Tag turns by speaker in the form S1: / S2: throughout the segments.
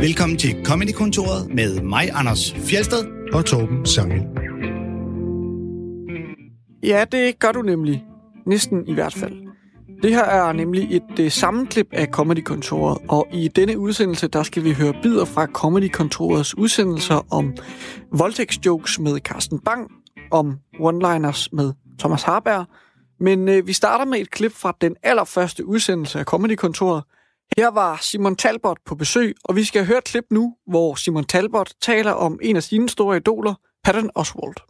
S1: Velkommen til Comedy-kontoret med mig, Anders Fjelsted.
S2: og Torben Sangel.
S3: Ja, det gør du nemlig. Næsten i hvert fald. Det her er nemlig et uh, sammenklip af Comedy-kontoret, og i denne udsendelse, der skal vi høre bidder fra Comedy-kontorets udsendelser om voldtægtsjokes med Carsten Bang, om one-liners med Thomas Harberg, men uh, vi starter med et klip fra den allerførste udsendelse af Comedy-kontoret. Her var Simon Talbot på besøg, og vi skal høre et klip nu, hvor Simon Talbot taler om en af sine store idoler, Patton Oswalt.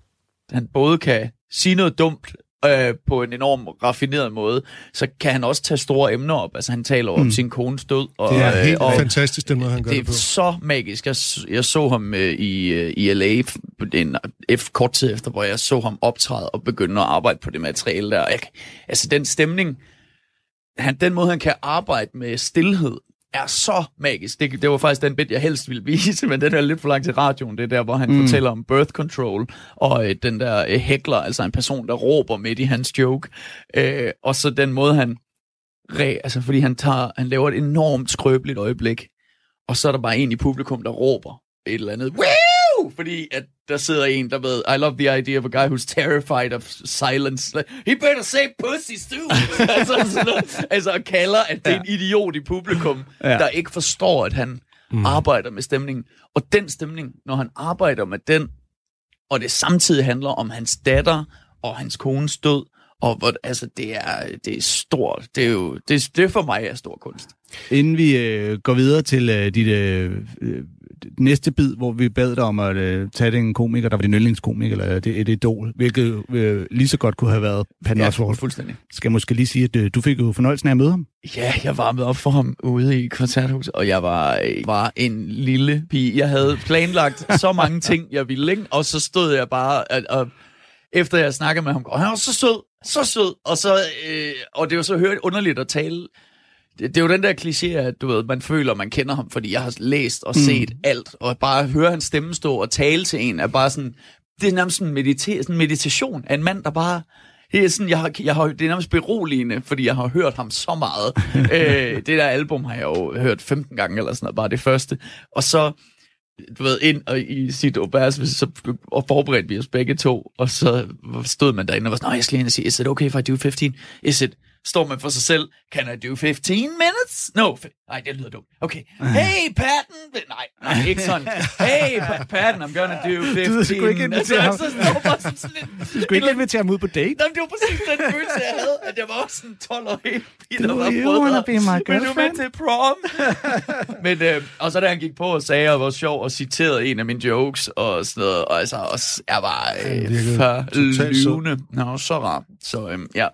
S4: han både kan sige noget dumt øh, på en enorm raffineret måde, så kan han også tage store emner op. Altså han taler om mm. sin kones død. Og,
S2: Det er helt
S4: og
S2: fantastisk, den måde, han gør det,
S4: det
S2: på.
S4: er så magisk. Jeg, jeg så ham øh, i, øh, i LA på en, ef, kort tid efter, hvor jeg så ham optræde og begynde at arbejde på det materiale der. Jeg, altså den stemning, han, den måde han kan arbejde med stillhed, er så magisk. Det, det var faktisk den bit, jeg helst ville vise, men den er lidt for langt til radioen. Det er der, hvor han mm. fortæller om birth control, og øh, den der øh, hækler, altså en person, der råber midt i hans joke. Øh, og så den måde, han... Re, altså, fordi han, tager, han laver et enormt skrøbeligt øjeblik, og så er der bare en i publikum, der råber et eller andet. Woo! Fordi at der sidder en, der ved, I love the idea of a guy who's terrified of silence. Like, He better say pussies too. altså, sådan noget. altså, og kalder, at det er en idiot i publikum, ja. der ikke forstår, at han mm. arbejder med stemningen. Og den stemning, når han arbejder med den, og det samtidig handler om hans datter og hans kones død, og hvor, altså, det er, det er stort. Det er jo, det, det for mig er stor kunst.
S5: Inden vi øh, går videre til øh, dit øh, øh, næste bid, hvor vi bad dig om at øh, tage en komiker, der var din yndlingskomiker, eller det, et idol, hvilket øh, lige så godt kunne have været Patton Oswalt.
S4: fuldstændig.
S5: Skal jeg måske lige sige, at øh, du fik jo fornøjelsen af at møde ham.
S4: Ja, jeg varmede op for ham ude i koncerthuset, og jeg var, øh, var en lille pige. Jeg havde planlagt så mange ting, jeg ville, ikke? og så stod jeg bare, og, og efter jeg snakkede med ham, og han var så sød, så sød, og, så, øh, og det var så hørt underligt at tale. Det, er jo den der kliché, at du ved, man føler, man kender ham, fordi jeg har læst og set mm. alt, og bare høre hans stemme stå og tale til en, er bare sådan, det er nærmest sådan, medita- sådan en meditation af en mand, der bare det er, sådan, jeg har, jeg har, det er nærmest beroligende, fordi jeg har hørt ham så meget. øh, det der album har jeg jo hørt 15 gange eller sådan noget, bare det første. Og så, du ved, ind og i sit obers, så og forberedte vi os begge to, og så stod man derinde og var sådan, Nå, jeg skal lige ind og sige, is it okay if I do 15? Is it, står man for sig selv, can I do 15 minutes? No, nej, det lyder dumt. Okay, hey, Patton! Nej, nej, ikke sådan. Hey, Pa- Patton, I'm gonna do 15.
S5: Du skulle ikke invitere ham.
S4: så, så står bare sådan, sådan lidt,
S5: Du skulle ikke invitere ham ud på date.
S4: Nå, men det var præcis den følelse, jeg havde, at jeg var også sådan 12 år helt
S5: Do you wanna be my
S4: Men du med
S5: girlfriend?
S4: til prom. men, øh, og så da han gik på og sagde, at jeg var sjov og citerede en af mine jokes og sådan noget, og altså, også, jeg var øh,
S2: virkede
S4: for
S2: totalt sød.
S4: lyvende. Nå, så rar. Så øh, ja.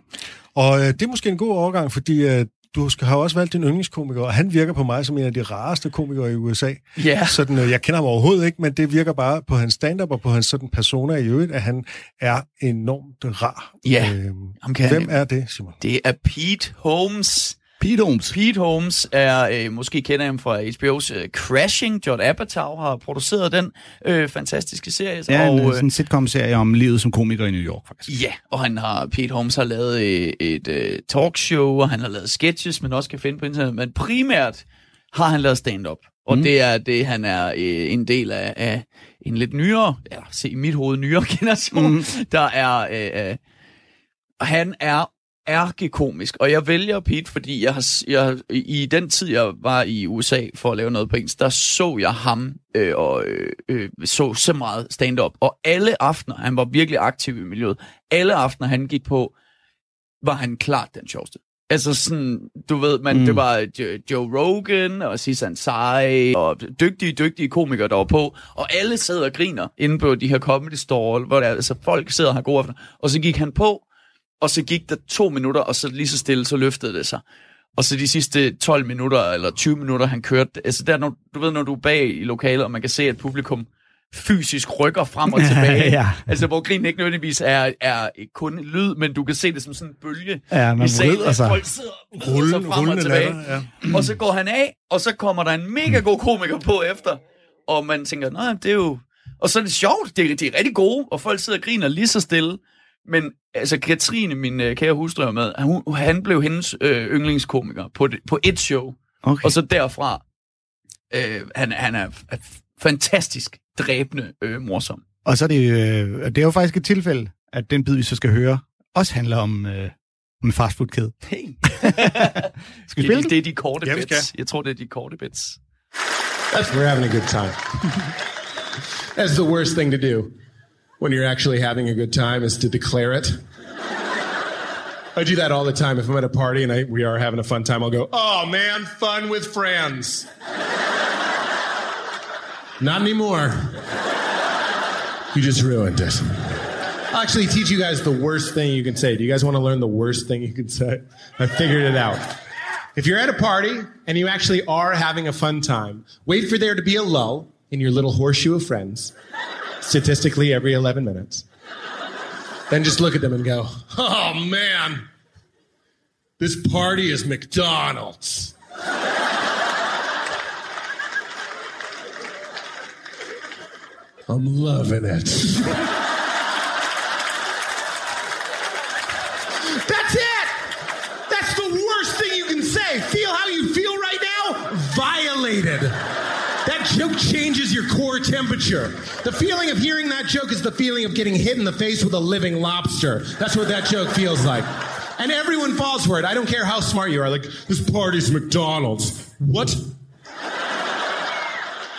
S2: Og øh, det er måske en god overgang, fordi øh, du skal, har også valgt din yndlingskomiker, og han virker på mig som en af de rareste komikere i USA.
S4: Ja.
S2: Sådan, øh, jeg kender ham overhovedet ikke, men det virker bare på hans stand-up og på hans sådan persona i øvrigt, at han er enormt rar.
S4: Ja,
S2: Øhm,
S4: ham kan
S2: hvem er det, Simon?
S4: Det er Pete Holmes.
S5: Pete Holmes.
S4: Pete Holmes er, øh, måske kender ham fra HBO's øh, Crashing. Judd Apatow har produceret den øh, fantastiske serie.
S5: Ja, en,
S4: og,
S5: øh, sådan en sitcom-serie om livet som komiker i New York, faktisk.
S4: Ja, og han har, Pete Holmes har lavet øh, et øh, talkshow, og han har lavet sketches, men også kan finde på internet. Men primært har han lavet stand-up. Og mm. det er det, han er øh, en del af, af en lidt nyere, ja, se i mit hoved, nyere generation, mm. der er, øh, øh, han er ærkekomisk, og jeg vælger Pete, fordi jeg har, jeg, i den tid, jeg var i USA for at lave noget på engelsk, der så jeg ham øh, og øh, øh, så så meget stand-up. Og alle aftener, han var virkelig aktiv i miljøet, alle aftener, han gik på, var han klart den sjoveste. Altså sådan, du ved, man, mm. det var Jo- Joe Rogan og Sisan Sai og dygtige, dygtige komikere, der var på, og alle sidder og griner inde på de her comedy store, hvor der, altså, folk sidder og har gode aftener. Og så gik han på, og så gik der to minutter, og så lige så stille, så løftede det sig. Og så de sidste 12 minutter, eller 20 minutter, han kørte, altså der, når, du ved, når du er bag i lokalet, og man kan se, at publikum fysisk rykker frem og tilbage.
S5: Ja.
S4: Altså, hvor grinen ikke nødvendigvis er, er kun lyd, men du kan se det som sådan en bølge
S5: Ja, man
S4: i salen, at folk sidder
S2: Rulle,
S4: sig frem og tilbage.
S2: latter, ja.
S4: Og så går han af, og så kommer der en mega god komiker på efter, og man tænker, nej, det er jo... Og så er det sjovt, det er, de er rigtig gode, og folk sidder og griner lige så stille. Men altså, Katrine, min øh, kære hustru, med, han, han blev hendes øh, yndlingskomiker på, det, på et show.
S5: Okay.
S4: Og så derfra Øh, han, han er, fantastisk dræbende øh, morsom.
S5: Og så er det, øh, det er jo faktisk et tilfælde, at den bid, vi så skal høre, også handler om, øh, om en fastfoodkæde.
S4: Hey.
S5: Skal vi spille
S4: det, det er de korte
S2: Ja,
S4: bits. Jeg tror, det er de korte bits.
S6: That's we're having a good time. That's the worst thing to do when you're actually having a good time is to declare it. I do that all the time. If I'm at a party and I, we are having a fun time, I'll go, "Oh man, fun with friends." Not anymore. You just ruined it. I'll actually teach you guys the worst thing you can say. Do you guys want to learn the worst thing you can say? I figured it out. If you're at a party and you actually are having a fun time, wait for there to be a lull in your little horseshoe of friends, statistically every 11 minutes. Then just look at them and go, oh man, this party is McDonald's. I'm loving it. Temperature. The feeling of hearing that joke is the feeling of getting hit in the face with a living lobster. That's what that joke feels like. And everyone falls for it. I don't care how smart you are. Like, this party's McDonald's. What?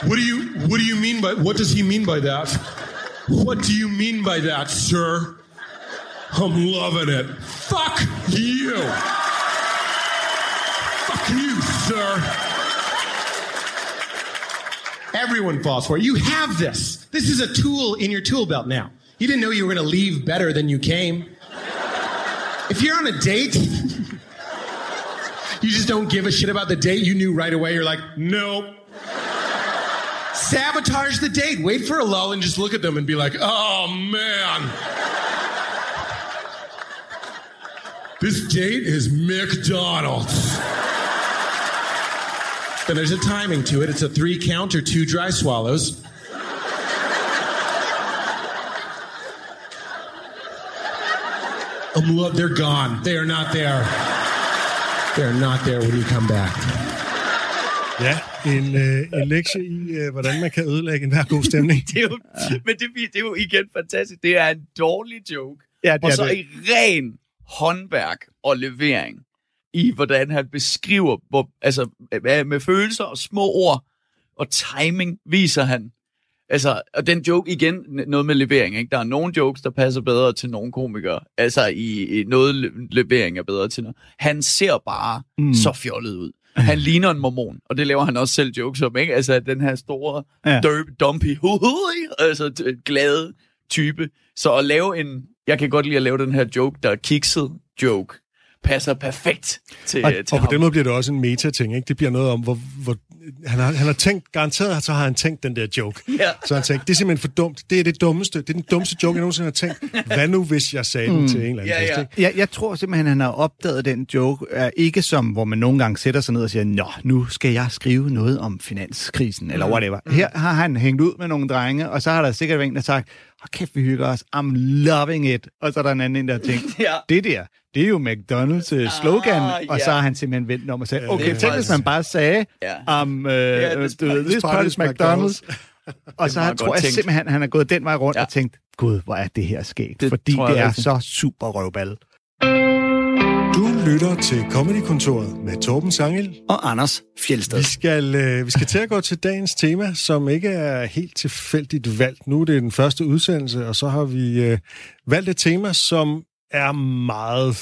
S6: What do you what do you mean by what does he mean by that? What do you mean by that, sir? I'm loving it. Fuck you. Fuck you, sir. Everyone falls for it. You have this. This is a tool in your tool belt now. You didn't know you were going to leave better than you came. If you're on a date, you just don't give a shit about the date. You knew right away. You're like, nope. Sabotage the date. Wait for a lull and just look at them and be like, oh man. This date is McDonald's. Then there's a timing to it. It's a three count or two dry swallows. Um, look, they're gone. They are not there. They are not there when you come back.
S2: Ja, en, øh, en lektie i, øh, hvordan man kan ødelægge en hver god stemning.
S4: Det er jo, men det, det er jo igen fantastisk. Det er en dårlig joke.
S5: Ja, det
S4: og
S5: er
S4: så
S5: det.
S4: i ren håndværk og levering i, hvordan han beskriver, hvor, altså med med følelser og små ord og timing viser han. Altså, og den joke igen, noget med levering, ikke? Der er nogle jokes, der passer bedre til nogle komikere. Altså, i, i noget le- levering er bedre til noget. Han ser bare mm. så fjollet ud. Han ligner en mormon, og det laver han også selv jokes om, ikke? Altså, den her store,
S5: Ja.
S4: derp, dumpy, altså glade type. Så at lave en, jeg kan godt lide at lave den her joke, der er kikset joke, passer perfekt til,
S5: Og-
S4: til
S2: Og på
S4: ham.
S2: den måde bliver det også en meta-ting, ikke? Det bliver noget om, hvor, hvor han, har, han har tænkt, garanteret så har han tænkt den der joke.
S4: Ja.
S2: Så han tænkt, det er simpelthen for dumt. Det er det dummeste. Det er den dummeste joke, jeg nogensinde har tænkt. Hvad nu, hvis jeg sagde den til en eller anden
S4: Ja,
S2: fest,
S4: ja.
S2: ikke?
S5: Jeg, jeg tror simpelthen, han har opdaget den joke, er ikke som, hvor man nogle gange sætter sig ned og siger, Nå, nu skal jeg skrive noget om finanskrisen, eller whatever. Her har han hængt ud med nogle drenge, og så har der sikkert været en, der sagt, Hold kæft, vi hygger os, I'm loving it. Og så er der en anden, en, der har tænkt,
S4: Ja.
S5: det der, det er jo McDonald's øh, slogan,
S4: Ah,
S5: og så har han simpelthen vendt om og sagt,
S2: det
S5: okay,
S2: er
S5: tænk hvis man bare sagde,
S4: Ja.
S5: um, uh,
S4: Ja,
S5: yeah,
S4: this
S5: this, this part is McDonald's. og så han, tror jeg
S4: tænkt.
S5: simpelthen, han er gået den vej rundt
S4: Ja.
S5: og tænkt, gud, hvor er det her skægt,
S4: Det
S5: fordi det er
S4: rigtigt.
S5: så super røvball.
S2: Lytter til Comedy-kontoret med Torben Sangel.
S1: Og Anders Fjelsted.
S2: Vi skal, øh, vi skal til at gå til dagens tema, som ikke er helt tilfældigt valgt. Nu er det den første udsendelse, og så har vi øh, valgt et tema, som er meget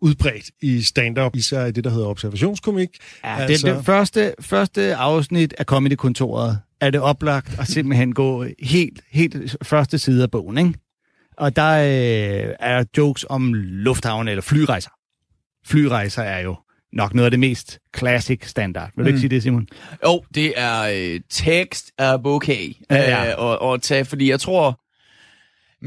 S2: udbredt i stand-up, især i det, der hedder observationskomik.
S5: Ja, altså... det, det første, første afsnit af Comedy-kontoret er det oplagt at simpelthen gå helt, helt første side af bogen, ikke? Og der øh, er jokes om lufthavn eller flyrejser. Flyrejser er jo nok noget af det mest classic standard. Vil du mm. ikke sige det, Simon?
S4: Jo, det er øh, tekst er okay.
S5: Ja, ja.
S4: Øh, og, og tage, fordi jeg tror...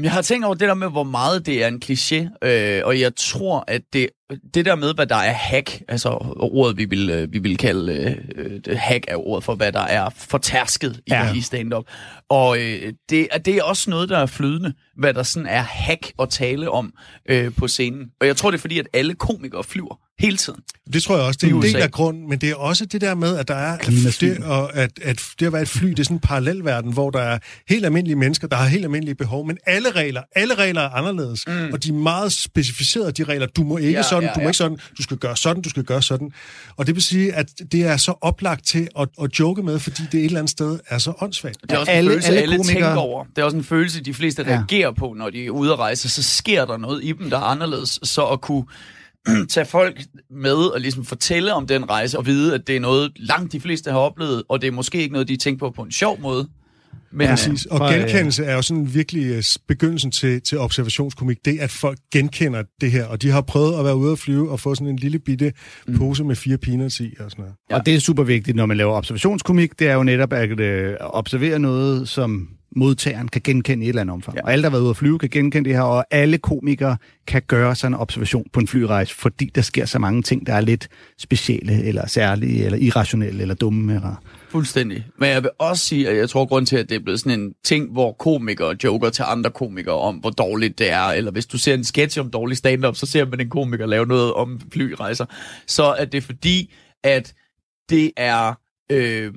S4: Jeg har tænkt over det der med, hvor meget det er en kliché, øh, og jeg tror, at det det der med, hvad der er hack, altså ordet, vi vil, øh, vi vil kalde øh, det hack er ordet for, hvad der er fortærsket i,
S5: Ja.
S4: i stand-up. Og øh, det, er- det er også noget, der er flydende, hvad der sådan er hack at tale om øh, på scenen. Og jeg tror, det er fordi, at alle komikere flyver hele tiden.
S2: Det tror jeg også, det er en del af grunden, men det er også det der med, at der er det, og at, at det at være et fly, det er sådan en parallelverden, hvor der er helt almindelige mennesker, der har helt almindelige behov, men alle regler, alle regler er anderledes, mm. og de er meget specificerede, de regler. Du må ikke
S4: Ja,
S2: sådan,
S4: ja,
S2: du må ikke sådan, du skal gøre sådan, du skal gøre sådan. Og det vil sige, at det er så oplagt til at, at joke med, fordi det et eller andet sted er så åndssvagt.
S4: Det er også
S5: alle-
S4: en følelse,
S5: alle
S4: alle, alle
S5: komikere-
S4: tænker over. Det er også en følelse, de fleste
S5: Ja.
S4: reagerer på, når de er ude at rejse. Så sker der noget i dem, der er anderledes. Så at kunne tage folk med og ligesom fortælle om den rejse, og vide, at det er noget, langt de fleste har oplevet, og det er måske ikke noget, de tænker på på en sjov måde. Men,
S2: Præcis. Og
S5: For,
S2: genkendelse er jo sådan virkelig øh, begyndelsen til, til observationskomik. Det, at folk genkender det her, og de har prøvet at være ude at flyve og få sådan en lille bitte pose med fire peanuts i og sådan noget.
S5: Ja. Og det er super vigtigt, når man laver observationskomik, det er jo netop at øh, observere noget, som modtageren kan genkende i et eller andet omfang. Ja. Og alle, der har været ude at flyve, kan genkende det her, og alle komikere kan gøre sådan en observation på en flyrejse, fordi der sker så mange ting, der er lidt specielle, eller særlige, eller irrationelle, eller dumme. Eller...
S4: Fuldstændig. Men jeg vil også sige, at jeg tror, grund til, at det er blevet sådan en ting, hvor komikere joker til andre komikere om, hvor dårligt det er, eller hvis du ser en sketch om dårlig stand-up, så ser man en komiker lave noget om flyrejser, så er det fordi, at det er øh,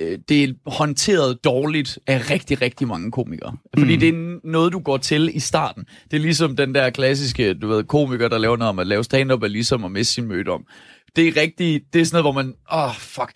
S4: øh, det er håndteret dårligt af rigtig, rigtig mange komikere. Fordi mm. det er noget, du går til i starten. Det er ligesom den der klassiske, du ved, komiker, der laver noget om at lave stand-up, er ligesom at miste sin møde om. Det er rigtig, det er sådan noget, hvor man, åh, oh, fuck,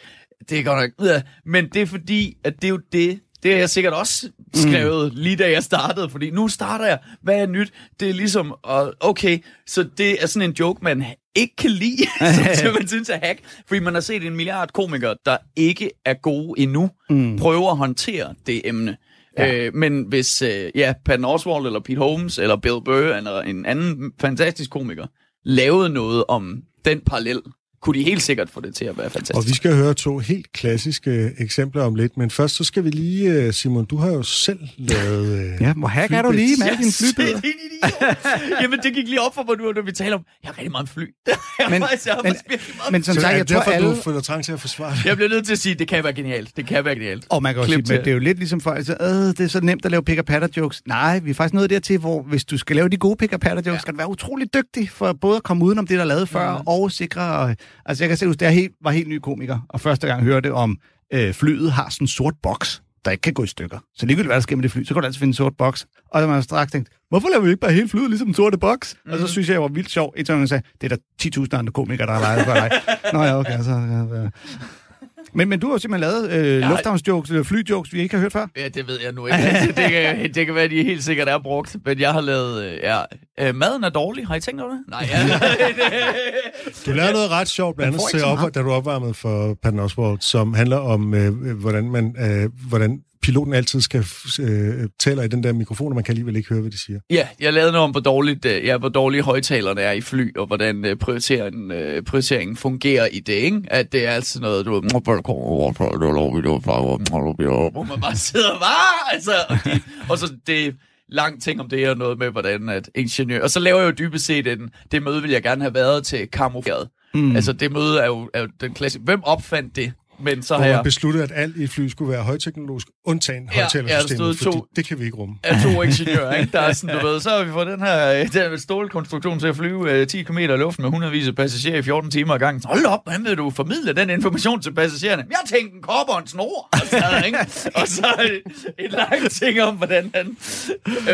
S4: det er godt nok, ja. men det er fordi, at det er jo det, det har jeg sikkert også skrevet mm. lige da jeg startede, fordi nu starter jeg, hvad er nyt? Det er ligesom, og okay, så det er sådan en joke, man ikke kan lide, som, man synes er hack, fordi man har set en milliard komikere, der ikke er gode endnu, mm. prøve at håndtere det emne. Ja. Øh, men hvis øh, ja, Patton Oswalt eller Pete Holmes eller Bill Burr eller en anden fantastisk komiker lavede noget om den parallel, kunne de helt sikkert få det til at være fantastisk.
S2: Og vi skal høre to helt klassiske eksempler om lidt, men først så skal vi lige, øh, Simon, du har jo selv lavet... øh,
S5: Ja, hvor hack er du lige med alle dine flybilleder?
S4: Er. Jamen, det gik lige op for mig nu, når vi taler om, jeg har rigtig meget fly. Jeg
S5: Men-
S4: har faktisk- jeg har
S5: men-
S4: meget
S5: Men som sagt,
S2: er
S5: jeg tror
S2: derfor,
S5: alle...
S2: du føler trang til at forsvare det?
S4: Jeg bliver nødt til at sige, at det kan være genialt. Det kan være genialt.
S5: Og man kan også sige,
S4: til.
S5: det er jo lidt ligesom folk, så, øh, det er så nemt at lave pick patter jokes. Nej, vi er faktisk nået dertil, hvor hvis du skal lave de gode pick patter jokes, ja. skal du være utrolig dygtig for både at komme udenom det, der er lavet før, mm. og sikre... Altså jeg kan se, at jeg helt, var helt ny komiker, og første gang hørte om, øh, flyet har sådan en sort boks, der ikke kan gå i stykker. Så ligegyldigt hvad der sker med det fly, så kan du altid finde en sort boks. Og så har man straks tænkt, hvorfor laver vi ikke bare hele flyet ligesom en sorte boks? Mm. Og så synes jeg, jeg var vildt sjov. Et gang sagde, det er der 10.000 andre komikere, der har lejet for dig. Nå ja, okay. Så, ja, ja. Men, men du har simpelthen lavet øh,
S4: Ja.
S5: lufthavnsjokes, eller flyjokes, vi ikke har hørt før.
S4: Ja, det ved jeg nu ikke. det, kan, det kan være, at de helt sikkert er brugt. Men jeg har lavet... øh, Ja, øh, maden er dårlig. Har I tænkt over det? Nej, ja.
S2: Du lavede noget ret sjovt, blandt andet op, da du opvarmede for Patton Oswalt, som handler om, øh, hvordan, man, øh, hvordan piloten altid skal øh, tale i den der mikrofon, og man kan alligevel ikke høre, hvad de siger.
S4: Ja, jeg lavede noget om, hvor, dårligt, øh, ja, hvor dårlige højtalerne er i fly, og hvordan øh, prioriteringen, øh, prioriteringen fungerer i det, ikke? At det er altid noget, du ved, hvor man bare sidder og bare, altså, og, de, og så det lang ting om det, og noget med, hvordan at ingeniør... Og så laver jeg jo dybest set en, det møde, vil jeg gerne have været til kamufleret. Mm. Altså, det møde er jo, er jo den klassiske... Hvem opfandt det? Men så har jeg...
S2: besluttede, at alt i et fly skulle være højteknologisk, undtagen
S4: Ja,
S2: højtalersystemet,
S4: ja,
S2: fordi
S4: to-
S2: det kan vi ikke rumme.
S4: af to ingeniører, ikke? Der er sådan, du ved, så har vi fået den her øh, den stålkonstruktion til at flyve øh, 10 km i luften med hundredvis af passagerer i 14 timer ad gangen. Hold op, hvordan vil du formidle den information til passagererne? Jeg tænkte en kopper og en snor, og så, ikke? og så en, en lang ting om, hvordan han...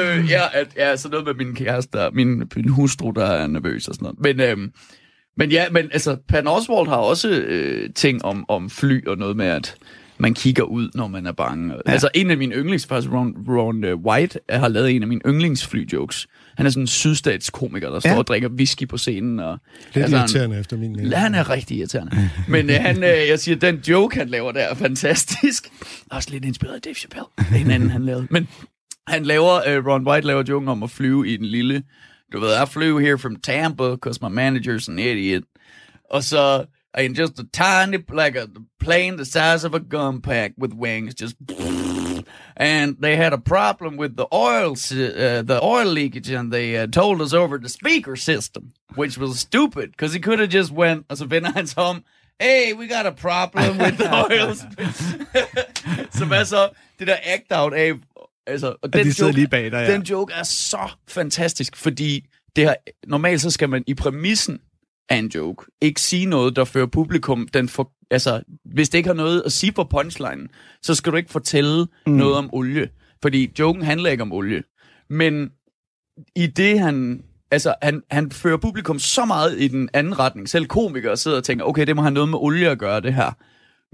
S4: Øh, ja, at, ja, så noget med min kæreste min, min hustru, der er nervøs og sådan noget. Men, øh, men ja, men altså, Patton Oswalt har også øh, ting om, om fly og noget med, at man kigger ud, når man er bange. Ja. Altså, en af mine yndlings, faktisk Ron, Ron uh, White, har lavet en af mine yndlingsfly-jokes. Han er sådan en sydstatskomiker, der står
S5: Ja.
S4: og drikker whisky på scenen. Og,
S2: Lidt
S4: altså, han-
S2: irriterende efter min mening.
S4: Ja, han er rigtig irriterende. Men øh, han, øh, jeg siger, den joke, han laver der, er fantastisk. Også lidt inspireret af Dave Chappelle. Det er en anden, han lavede. Men han laver, øh, Ron White laver joken om at flyve i den lille, I flew here from Tampa, because my manager's an idiot. Så, in just a tiny, like a plane the size of a gun pack with wings, just... and they had a problem with the oil uh, the oil leakage, and they uh, told us over the speaker system, which was stupid because he could have just went as a vender hans home. Hey, we got a problem with the oil. Som er så det der act-out af... Altså, og
S5: de sidder lige bag dig, ja.
S4: Den joke er så fantastisk, fordi det her, normalt så skal man i præmissen af en joke ikke sige noget, der fører publikum den for, altså, hvis det ikke har noget at sige på punchline, så skal du ikke fortælle mm. noget om olie, fordi joken handler ikke om olie. Men i det han altså, han, han fører publikum så meget i den anden retning. Selv komikere sidder og tænker, okay, det må have noget med olie at gøre, det her.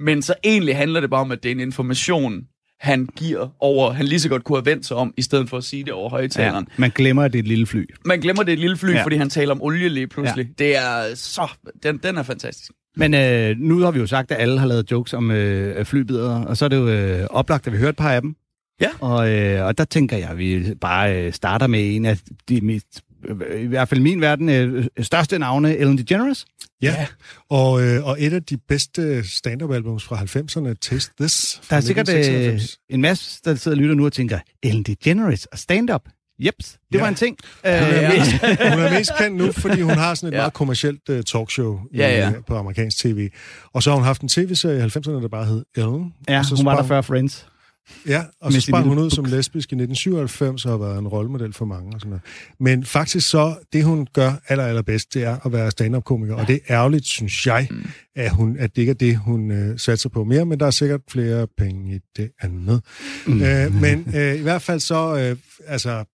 S4: Men så egentlig handler det bare om, at det er en information, han giver over, han lige så godt kunne have vendt sig om, i stedet for at sige det over højtaleren.
S5: Ja, man glemmer, at det er et lille fly.
S4: Man glemmer, det er et lille fly,
S5: Ja.
S4: fordi han taler om olie lige pludselig. Ja. Det er så... Den, den er fantastisk.
S5: Men øh, nu har vi jo sagt, at alle har lavet jokes om øh, flybidder, og så er det jo øh, oplagt, at vi hørt et par af dem.
S4: Ja.
S5: Og, øh, og der tænker jeg, at vi bare øh, starter med en af de mest, i hvert fald min verden, øh, største navne, Ellen DeGeneres.
S2: Ja, og, øh, og et af de bedste stand-up-albums fra 90'erne, Taste This.
S5: Der er sikkert øh,
S2: 1996.
S5: en masse, der sidder og lytter nu og tænker, Ellen DeGeneres og stand-up. Jeps, det
S2: Ja.
S5: var en ting.
S2: Hun er,
S5: Øh,
S2: mest, hun er mest kendt nu, fordi hun har sådan et
S4: Ja.
S2: ja. meget kommercielt uh, talkshow
S4: Ja, ja.
S2: øh, på amerikansk tv. Og så har hun haft en tv-serie i 90'erne, der bare hed Ellen.
S5: ja, hun var der før Friends.
S2: Ja, og så sprang hun ud som lesbisk i 1997 og har været en rollemodel for mange og sådan noget. Men faktisk så, det hun gør aller, allerbedst, det er at være stand-up-komiker. Og det er ærgerligt, synes jeg,
S5: Mm.
S2: at, hun, at det ikke er det, hun øh, satser på mere, men der er sikkert flere penge i det andet. Mm. Øh, men øh, i hvert fald så, øh, altså...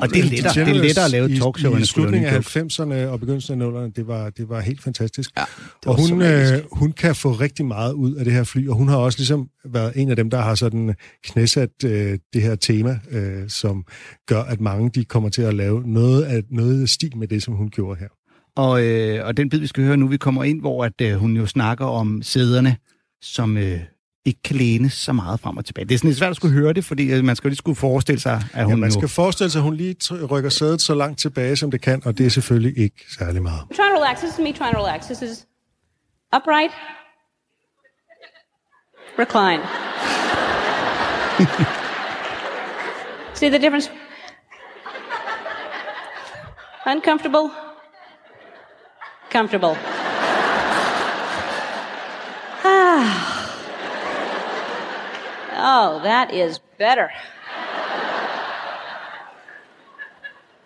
S5: Og det er lettere, det er lettere at lave et talkshow,
S2: i,
S5: end at
S2: slutningen af
S5: jokes.
S2: 90'erne og begyndelsen af 00'erne, det var, det var helt fantastisk.
S4: Ja,
S2: og hun, øh, hun kan få rigtig meget ud af det her fly, og hun har også ligesom været en af dem, der har sådan knæsat øh, det her tema, øh, som gør, at mange de kommer til at lave noget af noget stil med det, som hun gjorde her.
S5: Og, øh, og den bid, vi skal høre nu, vi kommer ind, hvor at, øh, hun jo snakker om sæderne, som øh, ikke kan læne så meget frem og tilbage. Det er sådan lidt svært at skulle høre det, fordi øh, man skal jo lige skulle forestille sig, at hun
S2: Ja, man skal forestille sig, at hun lige rykker sædet så langt tilbage, som det kan, og det er selvfølgelig ikke særlig meget.
S7: I'm trying to relax. This is me trying to relax. This is upright, recline. See the difference? Uncomfortable, comfortable. Ah. Oh, that is better.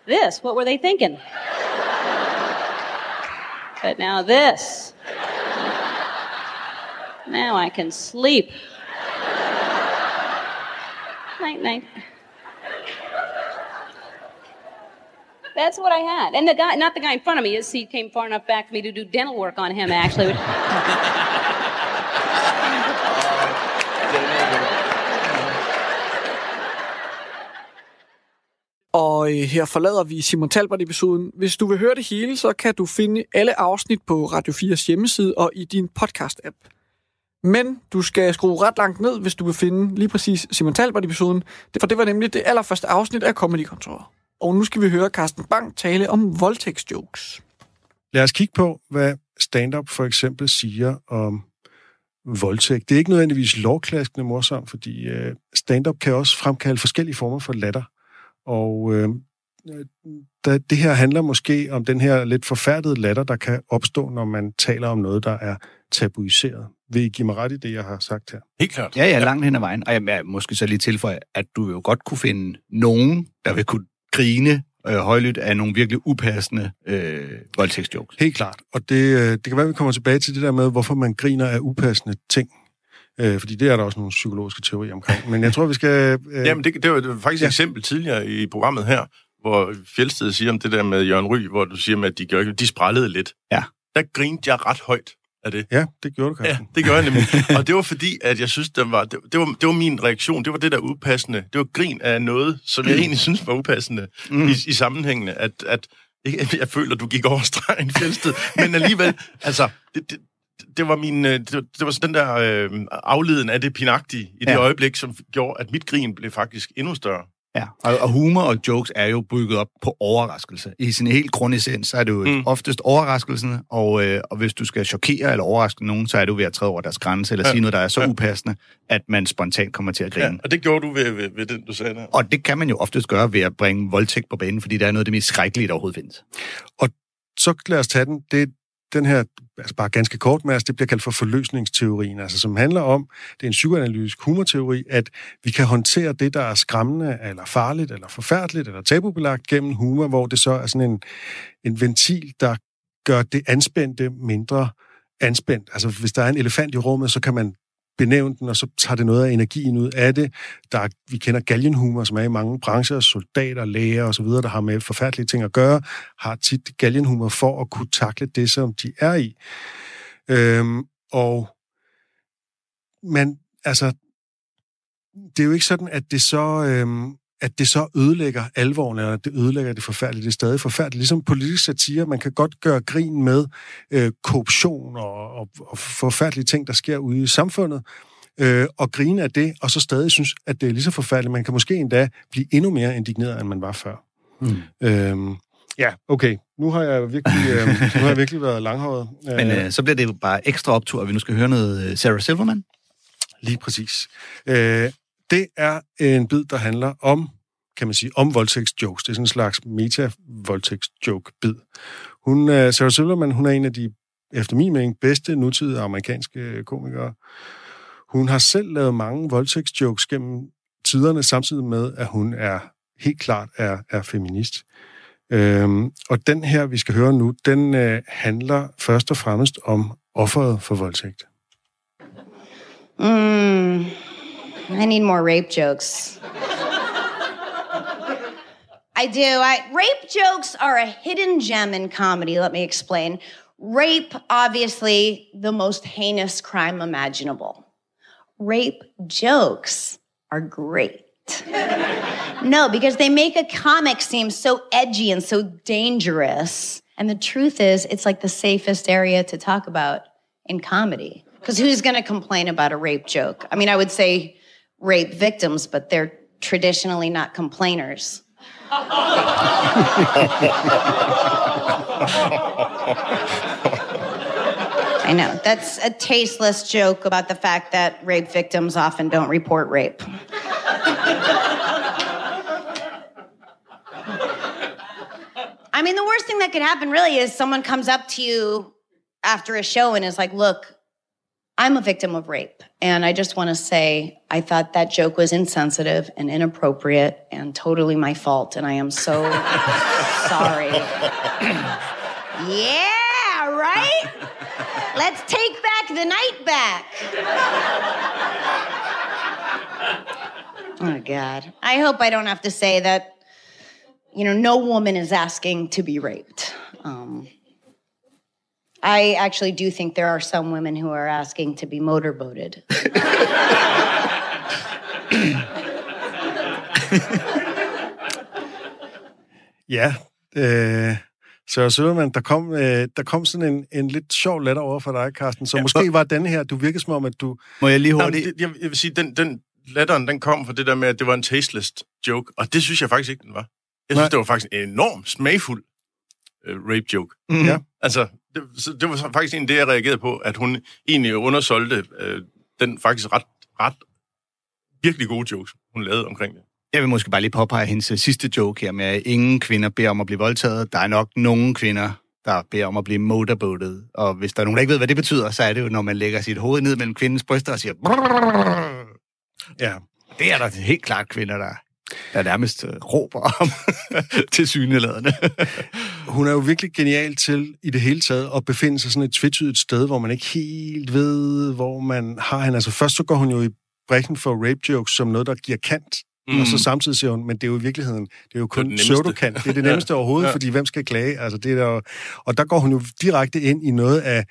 S7: This, what were they thinking? But now this. Now I can sleep. Night, night. That's what I had. And the guy, not the guy in front of me, his seat came far enough back for me to do dental work on him, actually.
S3: Og øh, her forlader vi Simon Talbert-episoden. Hvis du vil høre det hele, så kan du finde alle afsnit på Radio 4's hjemmeside og i din podcast-app. Men du skal skrue ret langt ned, hvis du vil finde lige præcis Simon Talbert-episoden, Det- for det var nemlig det allerførste afsnit af Comedy-kontoret. Og nu skal vi høre Carsten Bang tale om voldtægtsjokes.
S2: Lad os kigge på, hvad stand-up for eksempel siger om voldtægt. Det er ikke nødvendigvis lovklaskende morsomt, fordi øh, stand-up kan også fremkalde forskellige former for latter. Og øh, da, det her handler måske om den her lidt forfærdede latter, der kan opstå, når man taler om noget, der er tabuiseret. Vil I give mig ret i det, jeg har sagt her?
S8: Helt klart.
S5: Ja, ja, langt hen ad vejen. Og jeg vil måske så lige tilføje, at du jo godt kunne finde nogen, der vil kunne grine øh, højlydt af nogle virkelig upassende øh, voldtægtsjokes.
S2: Helt klart. Og det, øh, det kan være, at vi kommer tilbage til det der med, hvorfor man griner af upassende ting. Øh, fordi det er der også nogle psykologiske teorier omkring. Men jeg tror, vi skal... Øh,
S8: Jamen, det, det var faktisk et
S2: Ja.
S8: eksempel tidligere i programmet her, hvor Fjeldsted siger om det der med Jørgen Ry, hvor du siger, at de, gjorde, de sprællede lidt.
S5: Ja.
S8: Der grinte jeg ret højt af det.
S2: Ja, det gjorde du,
S8: Ja,
S2: Carsten.
S8: det gjorde jeg nemlig. Og det var fordi, at jeg synes, det var, det, det, var, det var min reaktion. Det var det der upassende. Det var grin af noget, som jeg egentlig synes var upassende mm. i, i sammenhængende. At, at ikke, jeg føler, du gik over stregen, Fjeldsted. Men alligevel, altså, det, det, det var min, øh, det, var- det var sådan den der øh, afleden af det pinagtige i det
S5: Ja.
S8: øjeblik, som gjorde, at mit grin blev faktisk endnu større.
S5: Ja, og, og humor og jokes er jo bygget op på overraskelse. I sin helt grundessens, så er det jo mm. oftest overraskelsen, og, øh, og hvis du skal chokere eller overraske nogen, så er du ved at træde over deres grænse, eller ja. sige noget, der er så ja. upassende, at man spontant kommer til at grine.
S8: Ja, og det gjorde du ved, ved, ved den, du sagde der.
S5: Og det kan man jo oftest gøre ved at bringe voldtægt på banen, fordi det er noget af det mest skrækkelige, der overhovedet findes.
S2: Og så lad os tage den. Det, den her, altså bare ganske kort med, altså det bliver kaldt for forløsningsteorien, altså som handler om, det er en psykoanalytisk humorteori, at vi kan håndtere det, der er skræmmende, eller farligt, eller forfærdeligt, eller tabubelagt gennem humor, hvor det så er sådan en, en ventil, der gør det anspændte mindre anspændt. Altså hvis der er en elefant i rummet, så kan man benævne den, og så tager det noget af energien ud af det. Der er, vi kender galgenhumor, som er i mange brancher, soldater, læger osv., der har med forfærdelige ting at gøre, har tit galgenhumor for at kunne takle det, som de er i. Øhm, og man, altså, det er jo ikke sådan, at det så øhm, at det så ødelægger alvoren, eller det ødelægger det forfærdelige. Det er stadig forfærdeligt. Ligesom politisk satire, man kan godt gøre grin med øh, korruption og, og, og forfærdelige ting, der sker ude i samfundet, øh, og grine af det, og så stadig synes, at det er lige så forfærdeligt. Man kan måske endda blive endnu mere indigneret, end man var før. Mm. Øhm, ja, okay. Nu har jeg virkelig, øh, nu har jeg virkelig været langhåret.
S5: Men øh, så bliver det jo bare ekstra optur, at vi nu skal høre noget øh, Sarah Silverman.
S2: Lige præcis. Øh, det er en bid, der handler om, kan man sige, om voldtægtsjokes. Det er sådan en slags meta-voldtægtsjoke-bid. Hun, uh, Sarah Silverman, hun er en af de, efter min mening, bedste nutidige amerikanske øh, komikere. Hun har selv lavet mange voldtægtsjokes gennem tiderne, samtidig med, at hun er helt klart er, er feminist. Øhm, og den her, vi skal høre nu, den øh, handler først og fremmest om offeret for voldtægt.
S9: Mm. I need more rape jokes. I do. I, rape jokes are a hidden gem in comedy. Let me explain. Rape, obviously, the most heinous crime imaginable. Rape jokes are great. no, because they make a comic seem so edgy and so dangerous. And the truth is, it's like the safest area to talk about in comedy. Because who's going to complain about a rape joke? I mean, I would say rape victims, but they're traditionally not complainers. I know. That's a tasteless joke about the fact that rape victims often don't report rape. I mean, the worst thing that could happen really is someone comes up to you after a show and is like, look, I'm a victim of rape. And I just want to say, I thought that joke was insensitive and inappropriate and totally my fault. And I am so sorry. yeah, right? Let's take back the night back. oh, God. I hope I don't have to say that, you know, no woman is asking to be raped. Um, I actually do think there are some women who are asking to be motorboated.
S2: ja, øh, så Søderman, der kom, øh, der kom sådan en, en lidt sjov latter over for dig, Carsten. Så ja, måske for... var denne her, du virkede som om, at du...
S5: Må jeg lige hurtigt...
S8: Jamen, jeg, jeg vil sige, den, den latteren, den kom fra det der med, at det var en tasteless joke, og det synes jeg faktisk ikke, den var. Jeg synes, Nej. det var faktisk en enormt smagfuld uh, rape joke. Mm. Ja. Altså, det, så det var faktisk en det, jeg reagerede på, at hun egentlig undersolgte øh, den faktisk ret, ret virkelig gode jokes, hun lavede omkring det.
S5: Jeg vil måske bare lige påpege hendes øh, sidste joke her med, at ingen kvinder beder om at blive voldtaget. Der er nok nogen kvinder, der beder om at blive motorboatet. Og hvis der er nogen, der ikke ved, hvad det betyder, så er det jo, når man lægger sit hoved ned mellem kvindens bryster og siger... Ja, det er der helt klart kvinder, der der nærmest øh, råber om til syneladende.
S2: Hun er jo virkelig genial til i det hele taget at befinde sig sådan et tvetydigt sted, hvor man ikke helt ved, hvor man har hende. Altså først så går hun jo i brækken for rape jokes som noget, der giver kant Mm. Og så samtidig siger hun, men det er jo i virkeligheden, det er jo kun pseudokant. Det er det nemmeste ja. overhovedet, ja. fordi hvem skal klage? Altså, det er der, og der går hun jo direkte ind i noget af,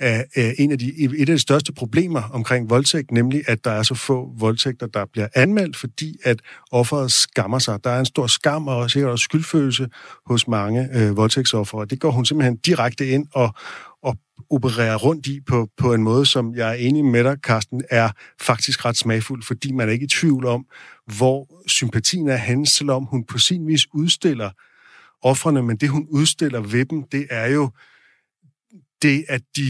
S2: af, af en af de, et af de største problemer omkring voldtægt, nemlig at der er så få voldtægter, der bliver anmeldt, fordi at offeret skammer sig. Der er en stor skam og sikkert også skyldfølelse hos mange øh, voldtægtsoffer, og det går hun simpelthen direkte ind og, og opererer rundt i på, på en måde, som jeg er enig med dig, Carsten, er faktisk ret smagfuld, fordi man er ikke i tvivl om, hvor sympatien er hans, selvom hun på sin vis udstiller offrene, men det hun udstiller ved dem, det er jo det, at de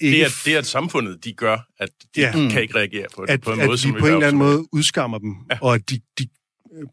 S2: ikke...
S8: Det er, det er, at samfundet, de gør, at de
S2: Ja.
S8: kan ikke reagere på det
S2: at,
S8: på en
S2: at
S8: måde,
S2: vi
S8: som
S2: på en eller anden måde udskammer dem, ja. Og at de, de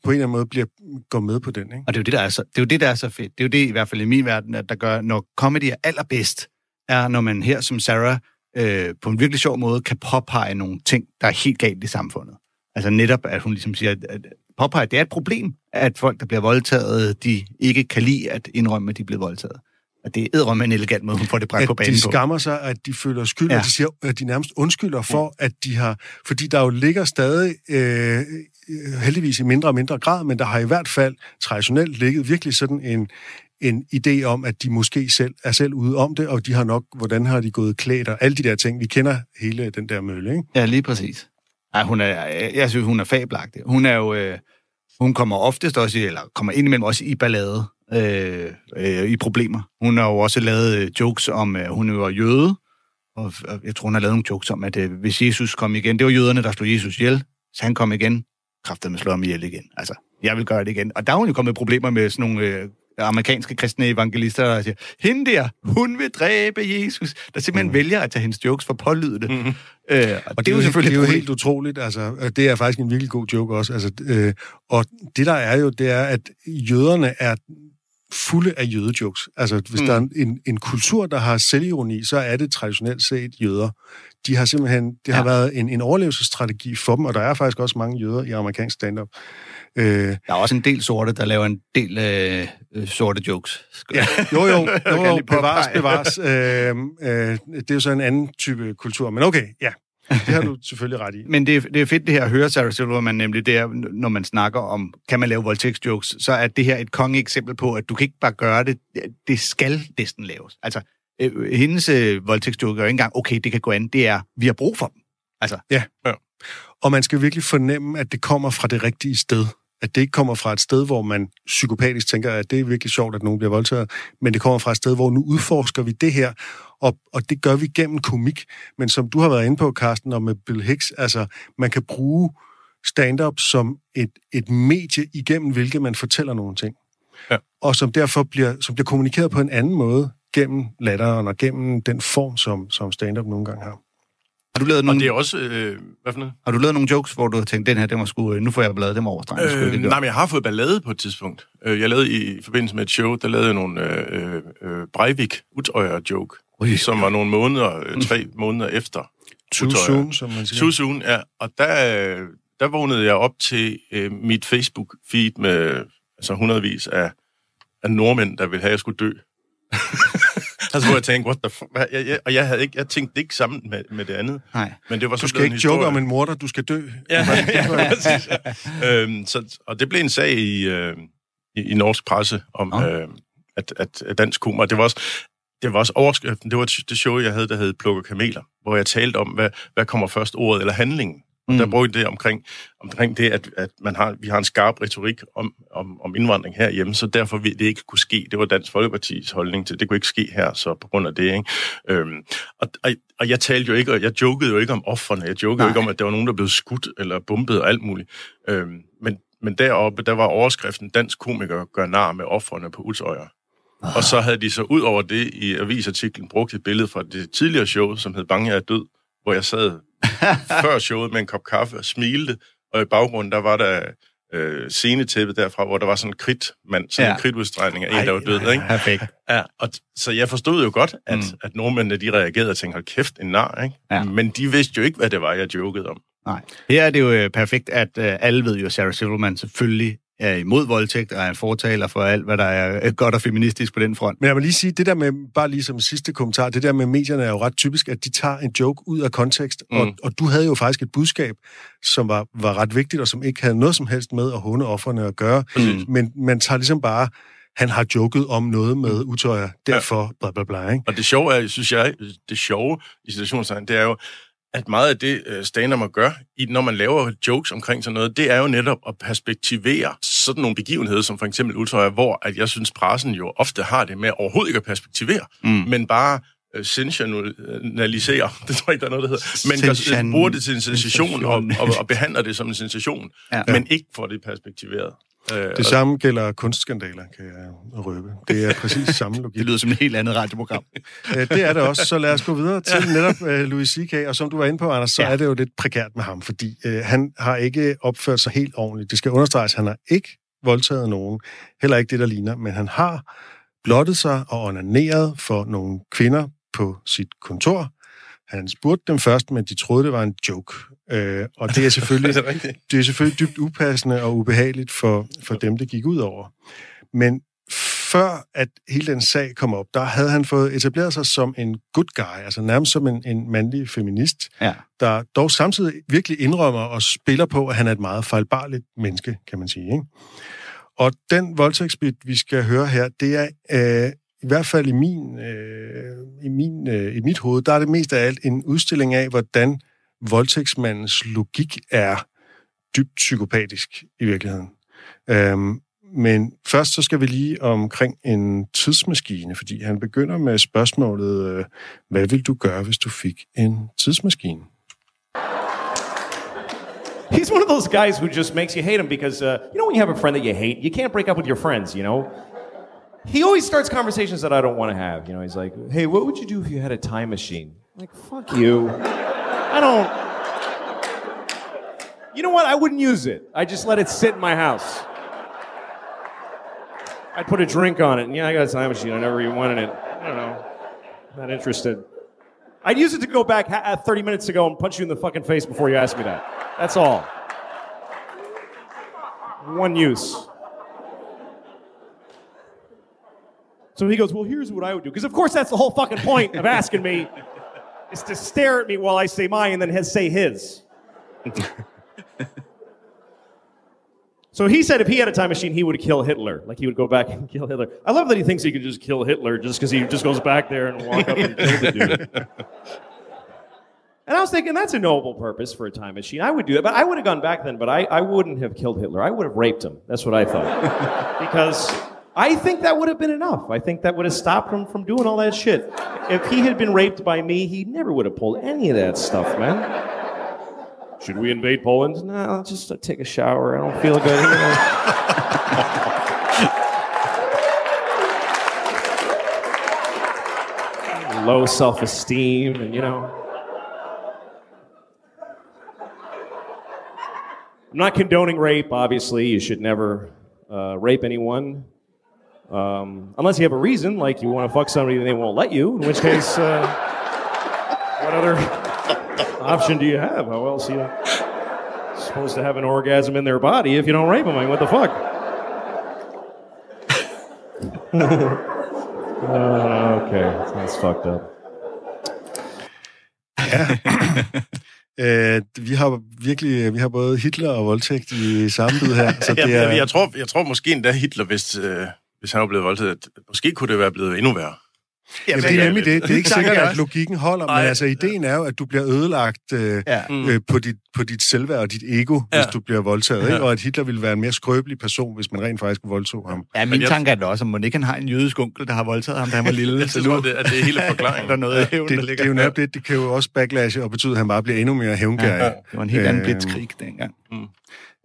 S2: på en eller anden måde bliver, går med på den. Ikke?
S5: Og det er jo det, der er så, det er jo det, der er så fedt. Det er jo det, i hvert fald i min verden, at der gør, når comedy er allerbedst, er, når man her som Sarah øh, på en virkelig sjov måde kan påpege nogle ting, der er helt galt i samfundet. Altså netop, at hun ligesom siger, at, at påpege, at det er et problem, at folk, der bliver voldtaget, de ikke kan lide at indrømme, at de er blevet voldtaget. Og det er edderrømme en elegant måde, hun får det bragt på
S2: At
S5: banen
S2: de
S5: på.
S2: skammer sig, at de føler skyld, ja.
S5: Ja.
S2: og de siger, at de nærmest undskylder for, at de har... Fordi der jo ligger stadig, øh, heldigvis i mindre og mindre grad, men der har i hvert fald traditionelt ligget virkelig sådan en, en idé om, at de måske selv er selv ude om det, og de har nok, hvordan har de gået klædt, og alle de der ting. Vi kender hele den der mølle, ikke?
S5: Ja, lige præcis. Ej, hun er, jeg, synes, hun er fabelagtig. Hun er jo... Øh, hun kommer oftest også, eller kommer indimellem også i ballade, øh, øh, i problemer. Hun har jo også lavet øh, jokes om, at hun var jøde, og, jeg tror, hun har lavet nogle jokes om, at øh, hvis Jesus kom igen, det var jøderne, der slog Jesus ihjel, så han kom igen, kræfter med slå ham ihjel igen. Altså, jeg vil gøre det igen. Og der er hun jo kommet problemer med sådan nogle øh, amerikanske kristne evangelister, der siger, hende der, hun vil dræbe Jesus, der simpelthen mm. vælger at tage hendes jokes for pålydende. Mm. Øh, og, og det er jo selvfølgelig
S2: det er jo helt utroligt. Altså, det er faktisk en virkelig god joke også. Altså, øh, og det der er jo, det er, at jøderne er fulde af jødejokes. Altså, hvis mm. der er en, en kultur, der har selvironi, så er det traditionelt set jøder. De har simpelthen, det har
S5: Ja.
S2: været en, en overlevelsesstrategi for dem, og der er faktisk også mange jøder i amerikansk stand-up. Øh,
S5: Der er også en del sorte, der laver en del øh, øh, sorte jokes.
S2: Ja, jo, jo, jo, jo
S5: lige
S2: bevares, bevares. Øh, øh, det er jo så en anden type kultur, men okay, ja, det har du selvfølgelig ret i.
S5: Men det er, det er fedt det her at høre Sarah Silverman, nemlig det er, når man snakker om, kan man lave voldtægtsjokes, så er det her et kongeeksempel på, at du kan ikke bare gøre det, det skal næsten laves. Altså, øh, hendes øh, voldtægtsjoke er jo ikke engang, okay, det kan gå an, det er, vi har brug for dem. Altså,
S2: Ja. ja. Og man skal virkelig fornemme, at det kommer fra det rigtige sted. At det ikke kommer fra et sted, hvor man psykopatisk tænker, at det er virkelig sjovt, at nogen bliver voldtaget, men det kommer fra et sted, hvor nu udforsker vi det her, og, og det gør vi gennem komik. Men som du har været inde på, Carsten, og med Bill Hicks, altså, man kan bruge stand-up som et, et medie, igennem hvilket man fortæller nogle ting.
S8: Ja.
S2: Og som derfor bliver, som bliver kommunikeret på en anden måde gennem latteren og gennem den form, som, som stand-up nogle gange har.
S5: Har du lavet
S8: Og
S5: nogle,
S8: det er også... Øh, hvad for noget?
S5: har du lavet nogle jokes, hvor du har tænkt, den her, den var sgu, øh, nu får jeg bladet dem over stregen. Øh,
S8: Øh, nej, men jeg har fået ballade på et tidspunkt. Øh, Jeg lavede i, i forbindelse med et show, der lavede jeg nogle øh, øh, Breivik utøjer joke,
S5: Ui.
S8: som var nogle måneder, øh, tre måneder efter.
S2: Too
S8: Utøjer.
S2: soon, som man siger.
S8: Too soon, ja. Og der, øh, der vågnede jeg op til øh, mit Facebook-feed med altså hundredvis af, af nordmænd, der ville have, at jeg skulle dø. altså, hvor jeg tænkte, what the fuck? Hvad- Jeg, jeg, og jeg, havde ikke, jeg tænkte ikke sammen med, med det andet.
S5: Nej.
S8: Men det var så
S2: Du skal ikke joke
S8: historie.
S2: om en morder, du skal dø.
S8: Ja, ja, præcis. Ja. Øhm, så, og det blev en sag i, øh, i, i norsk presse om,
S5: Nå.
S8: øh, at, at, at dansk humor, det var også, det var også overskriften, det var det show, jeg havde, der hed Plukker Kameler, hvor jeg talte om, hvad, hvad kommer først, ordet eller handlingen. Mm. Der brugte det omkring, omkring det, at, at man har, vi har en skarp retorik om, om, om indvandring herhjemme, så derfor vil det ikke kunne ske. Det var Dansk Folkepartis holdning til, det kunne ikke ske her, så på grund af det. Ikke? Øhm, og, og, og jeg talte jo ikke, og jeg jokede jo ikke om offerne, jeg jokede
S5: Nej.
S8: jo ikke om, at der var nogen, der blev skudt eller bumpet og alt muligt. Øhm, men, men deroppe, der var overskriften, dansk komiker gør nar med offerne på Utøjer. Og så havde de så ud over det i avisartiklen brugt et billede fra det tidligere show, som hed Bange er død, hvor jeg sad før showet med en kop kaffe og smilte, og i baggrunden, der var der øh, scenetæppet derfra, hvor der var sådan en kridtmand, sådan ja. En kridtudstrækning af en, der var død, ikke?
S5: Perfekt.
S8: Ja, og så jeg forstod jo godt, at, mm.
S5: Mm.
S8: at nordmændene, de reagerede og tænkte, hold kæft, en nar, ikke?
S5: Ja.
S8: Men de vidste jo ikke, hvad det var, jeg jokede om.
S5: Nej. Her er det jo øh, perfekt, at øh, alle ved jo, at Sarah Silverman selvfølgelig er imod voldtægt og er en fortaler for alt, hvad der er godt og feministisk på den front.
S2: Men jeg vil lige sige, det der med, bare lige som sidste kommentar, det der med medierne er jo ret typisk, at de tager en joke ud af kontekst, mm. og, og du havde jo faktisk et budskab, som var, var ret vigtigt, og som ikke havde noget som helst med at hunde offerne at gøre,
S5: Mm.
S2: men man tager ligesom bare, han har joket om noget med utøjer, derfor bla bla bla, ikke?
S8: Og det sjove er, synes jeg, det sjove i situationstegn, det er jo, at meget af det, øh, stand man gør, i, når man laver jokes omkring sådan noget, det er jo netop at perspektivere sådan nogle begivenheder, som for eksempel Ultøjer, hvor at jeg synes, pressen jo ofte har det med overhovedet ikke at perspektivere, mm. men bare øh, sensationalisere, det tror jeg ikke, der er noget, der hedder, men
S5: Sensation-
S8: bruger det til en sensation og, og, og behandler det som en sensation,
S5: ja.
S8: men ikke får det perspektiveret. Øh,
S2: Det samme gælder kunstskandaler, kan jeg røbe. Det er præcis samme logik.
S5: Det lyder som et helt andet radioprogram.
S2: Øh, Det er det også, så lad os gå videre til netop uh, Louis C.K., og som du var inde på, Anders, så
S5: Ja.
S2: er det jo lidt prekært med ham, fordi uh, han har ikke opført sig helt ordentligt. Det skal understreges, han har ikke voldtaget nogen, heller ikke det, der ligner, men han har blottet sig og onaneret for nogle kvinder på sit kontor. Han spurgte dem først, men de troede, det var en joke. Øh, og det er selvfølgelig
S8: er det rigtigt?
S2: det er selvfølgelig dybt upassende og ubehageligt for, for dem, det gik ud over. Men før at hele den sag kom op, der havde han fået etableret sig som en good guy, altså nærmest som en, en mandlig feminist,
S5: Ja.
S2: der dog samtidig virkelig indrømmer og spiller på, at han er et meget fejlbarligt menneske, kan man sige. Ikke? Og den voldtægtsbit, vi skal høre her, det er øh, i hvert fald i, min, øh, i, min, øh, i mit hoved, der er det mest af alt en udstilling af, hvordan voldtægtsmandens logik er dybt psykopatisk i virkeligheden. Øhm, men først så skal vi lige omkring en tidsmaskine, fordi han begynder med spørgsmålet, øh, hvad vil du gøre, hvis du fik en tidsmaskine?
S10: He's one of those guys who just makes you hate him because, uh, you know, when you have a friend that you hate, you can't break up with your friends, you know? He always starts conversations that I don't want to have. You know, he's like, hey, what would you do if you had a time machine? I'm like, fuck you. I don't. You know what? I wouldn't use it. I just let it sit in my house. I'd put a drink on it, and yeah, I got a time machine. I never even wanted it. I don't know. Not interested. I'd use it to go back uh, 30 minutes ago and punch you in the fucking face before you ask me that. That's all. One use. So he goes, Well, here's what I would do. Because, of course, that's the whole fucking point of asking me is to stare at me while I say mine and then his say his. so he said if he had a time machine, he would kill Hitler. Like he would go back and kill Hitler. I love that he thinks he can just kill Hitler just because he just goes back there and walk up and kill the dude. And I was thinking that's a noble purpose for a time machine. I would do that, but I would have gone back then. But I, I wouldn't have killed Hitler. I would have raped him. That's what I thought, because I think that would have been enough. I think that would have stopped him from doing all that shit. If he had been raped by me, he never would have pulled any of that stuff, man. Should we invade Poland? No, I'll just uh, take a shower. I don't feel good. You know? Low self-esteem, and you know. I'm not condoning rape. Obviously, you should never uh, rape anyone, um, unless you have a reason, like you want to fuck somebody and they won't let you. In which case, uh, what other option do you have? How else are you supposed to have an orgasm in their body if you don't rape them? I mean, what the fuck? Uh, okay, that's fucked up.
S2: Øh, vi har virkelig, vi har både Hitler og voldtægt i samme bid her, så det
S8: jeg,
S2: er...
S8: jeg, jeg, tror, jeg tror måske endda Hitler, hvis, øh, hvis han var blevet voldtaget, måske kunne det være blevet endnu værre.
S2: Jamen, det er nemlig det. Det er ikke sikkert,
S5: er
S2: at logikken holder, men altså ideen er jo, at du bliver ødelagt øh,
S5: Ja.
S2: mm. øh, på, dit, på dit selvværd og dit ego, ja. hvis du bliver voldtaget,
S8: Ja.
S2: ikke? og at Hitler ville være en mere skrøbelig person, hvis man rent faktisk voldtog ham.
S5: Ja, min tanke er da også, at må ikke han har en jødisk onkel, der har voldtaget ham, da han var lille.
S8: Jeg tror, det, at det er hele forklaringen.
S5: der er noget af hævn,
S2: Det,
S5: der
S2: det
S5: ligger.
S2: er jo netop det, det kan jo også backlashe og betyde, at han bare bliver endnu mere hævngærig.
S5: Ja, det var en helt anden
S2: Øhm,
S5: blitzkrig dengang.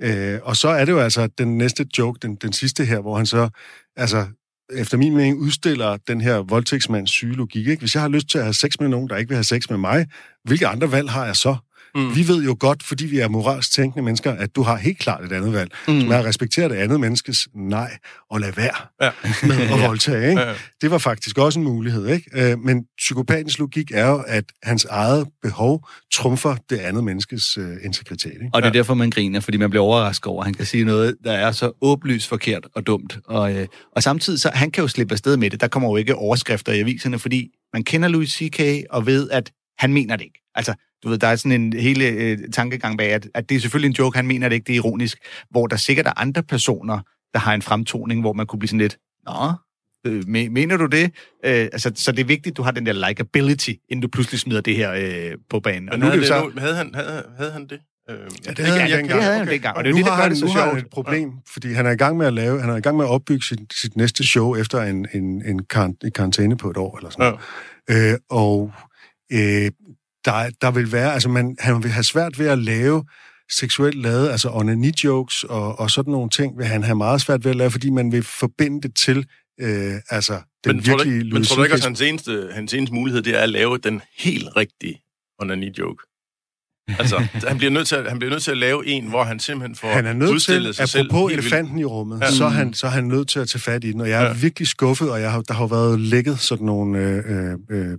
S2: Øh, og så er det jo altså den næste joke, den, den sidste her, hvor han så, altså, efter min mening udstiller den her voldtægtsmands syge logik. Ikke? Hvis jeg har lyst til at have sex med nogen, der ikke vil have sex med mig, hvilke andre valg har jeg så? Mm. Vi ved jo godt, fordi vi er moralsk tænkende mennesker, at du har helt klart et andet valg, mm. som er at respektere det andet menneskes nej og lade være
S8: Ja.
S2: med at voldtage. Ikke?
S8: Ja, ja.
S2: Det var faktisk også en mulighed. Ikke? Øh, Men psykopatens logik er jo, at hans eget behov trumfer det andet menneskes øh, integritet. Ikke?
S5: Og det er derfor, man griner, fordi man bliver overrasket over, at han kan sige noget, der er så åbenlyst forkert og dumt. Og, øh, og samtidig, så han kan jo slippe afsted med det. Der kommer jo ikke overskrifter i aviserne, fordi man kender Louis C.K. og ved, at han mener det ikke. Altså, du ved, der er sådan en hele øh, tankegang bag, at, at det er selvfølgelig en joke, han mener det ikke, det er ironisk, hvor der sikkert er andre personer, der har en fremtoning, hvor man kunne blive sådan lidt, nå, øh, me- mener du det? Øh, altså, så det er vigtigt, at du har den der likability, inden du pludselig smider det her øh, på banen. Og
S8: Men
S5: nu er
S8: havde,
S5: det så...
S8: nu, havde, han, havde, havde han det? Øh,
S2: Ja, det havde han
S5: ja,
S2: dengang.
S5: det havde han dengang, og det er
S2: nu
S5: det, der
S2: har
S5: gør
S2: han,
S5: det så
S2: nu har han et problem, fordi han er i gang med at lave, han er i gang med at opbygge sit, sit næste show efter en, en, en, karant, en karantæne på et år eller sådan noget. Øh, og øh, der, der vil være, altså man, han vil have svært ved at lave seksuelt lavet, altså onani-jokes og, og sådan nogle ting, vil han have meget svært ved at lave, fordi man vil forbinde det til, øh, altså, den
S8: men, tror du,
S2: virkelige
S8: men tror du ikke også, hans eneste, hans eneste mulighed, det er at lave den helt rigtige onani-joke? Altså, han bliver, nødt til at, han bliver nødt til at lave en, hvor han simpelthen får
S2: Han er nødt til,
S8: sig selv.
S2: apropos elefanten i rummet,
S8: Ja.
S2: så, er han, så er han nødt til at tage fat i den, og jeg er
S8: Ja.
S2: virkelig skuffet, og jeg har, der har jo været lækket sådan nogle øh, øh, øh,